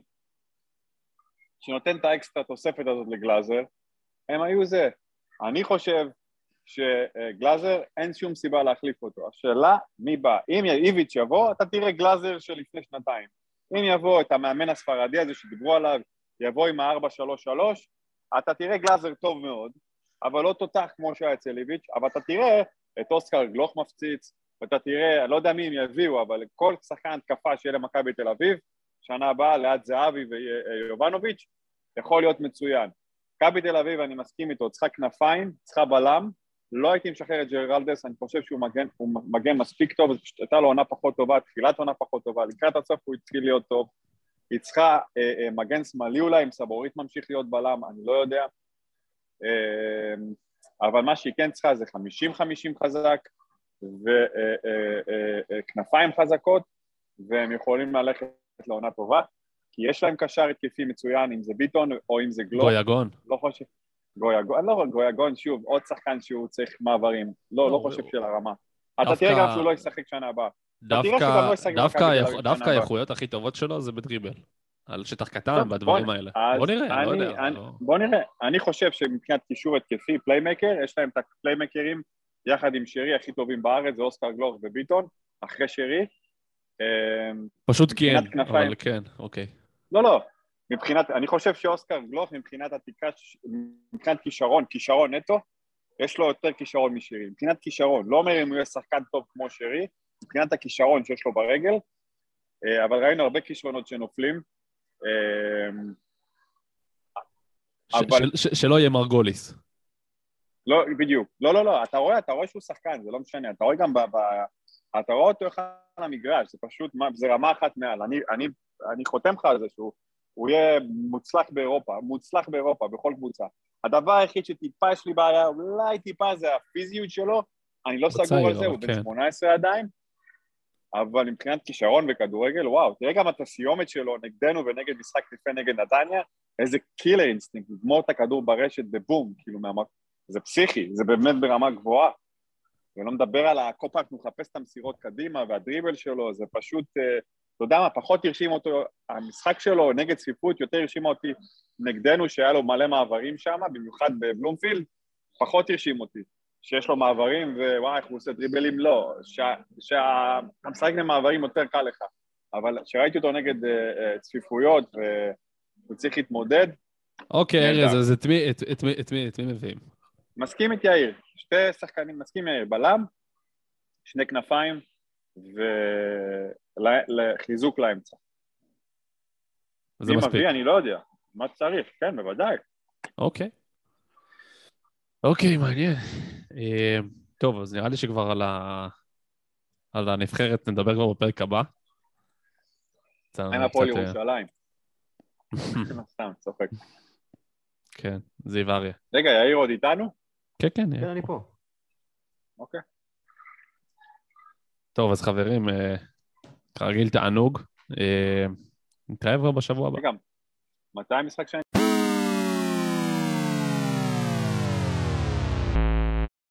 D: שנותן את האקסטרה תוספת הזאת לגלאזר, הם היו זה. אני חושב שגלאזר, אין שום סיבה להחליף אותו. השאלה, מי בא? אם איביץ' יבוא, אתה תראה גלאזר של לפני שנתיים. אם יבוא את המאמן הספרדי הזה שדיברו עליו, יבוא עם ה-4-3-3, אתה תראה גלאזר טוב מאוד, אבל לא תותח כמו שהיה אצל איביץ', אבל אתה תראה את אוסקר גלוך מפציץ, ואתה תראה, אני לא יודע מי הם יביאו, אבל כל שחקן התקפה שיהיה למכבי תל אביב, שנה הבאה ליד זהבי ויובנוביץ', יכול להיות מצוין. מכבי תל אביב, אני מסכים איתו, צריכה כנפיים, צריכה בלם, לא הייתי משחרר את ג'רלדס, אני חושב שהוא מגן, מגן מספיק טוב, אז פשוט הייתה לו עונה פחות טובה, תחילת עונה פחות טובה, לקראת הסוף הוא התחיל להיות טוב. היא צריכה אה, אה, מגן שמאלי אולי, אם סבורית ממשיך להיות בלם, אני לא יודע. אה, אבל מה שהיא כן צריכה זה 50-50 חזק, וכנפיים חזקות, והם יכולים ללכת לעונה טובה, כי יש להם קשר התקפי מצוין, אם זה ביטון או אם זה גלוך.
C: גויגון.
D: לא חושב... גויגון, לא גויגון, שוב, עוד שחקן שהוא צריך מעברים. לא, לא
C: לא,
D: חושב
C: הוא-
D: של הרמה. אתה תראה גם שהוא לא ישחק שנה הבאה.
C: דווקא,
D: שגם לא.
C: האיכויות הכי טובות שלו זה בדריבל. על שטח קטן והדברים האלה. בוא נראה, לא
D: אני-
C: יודע.
D: אני-
C: לא-
D: בוא נראה. אני חושב שמבחינת קישור התקפי, playmaker, יש להם את ה playmakerים יחד עם שרי הכי טובים בארץ, זה אוסקר גלוך וביטון, אחרי שרי. אמ,
C: פשוט כי אין. אבל כן, אוקיי.
D: לא, לא. מבחינת, אני חושב שאוסקר גלוך מבחינת התקרה, מבחינת כישרון, כישרון נטו, יש לו יותר כישרון משרי. מבחינת כישרון, לא אומר אם הוא יהיה שחקן טוב כמו שרי, מבחינת הכישרון שיש לו ברגל, אה, אבל ראינו הרבה כישרונות שנופלים. אה,
C: ש-
D: אבל-
C: ש- שלא יהיה מרגוליס.
D: לא, בדיוק. לא, לא, לא, אתה רואה, אתה רואה שהוא שחקן, זה לא משנה. אתה רואה גם ב... ב אתה רואה אותו אחד על המגרש, זה פשוט, זה רמה אחת מעל. אני, אני, אני חותם לך על זה שהוא הוא יהיה מוצלח באירופה, מוצלח באירופה, בכל קבוצה. הדבר היחיד שטיפה יש לי בעיה, אולי טיפה זה הפיזיות שלו, אני לא סגור על זה, הוא בן
C: כן.
D: 18 עדיין, אבל מבחינת כישרון וכדורגל, וואו, תראה גם את הסיומת שלו נגדנו ונגד משחק לפני נגד נתניה, איזה killer instinct, לגמור את הכדור ברשת בבום, כאילו. זה פסיכי, זה באמת ברמה גבוהה. ולא מדבר על ה- כל פעם שהוא מחפש את המסירות קדימה והדריבל שלו, זה פשוט, אה, אתה יודע מה, פחות הרשים אותו, המשחק שלו נגד צפיפות יותר הרשימה אותי נגדנו, שהיה לו מלא מעברים שם, במיוחד בבלומפילד, פחות הרשים אותי. שיש לו מעברים, ווואי, איך הוא עושה דריבלים, לא. כשאתה משחק במעברים יותר קל לך. אבל כשראיתי אותו נגד אה, אה, צפיפויות והוא צריך להתמודד,
C: אוקיי. ארז, אז את מי- את- את את מי את מי מביאים?
D: מסכים איתי יאיר, שתי שחקנים, מסכים יאיר, בלם, שני כנפיים וחיזוק לאמצע.
C: זה
D: מי
C: מספיק.
D: מביא, אני לא יודע. מה צריך, כן, בוודאי.
C: אוקיי. אוקיי, מעניין. אה, טוב, אז נראה לי שכבר על ה... על הנבחרת נדבר כבר בפרק הבא.
D: עם הפועל
C: אה,
D: ירושלים? סתם, צוחק.
C: כן, זיו אריה.
D: רגע, יאיר עוד איתנו?
C: כן, כן.
E: כן. אני פה.
D: אוקיי.
C: טוב, אז חברים, אה, כרגיל תענוג. אה, נתראה כבר בשבוע הבא.
D: רגע, מתי המשחק שאני...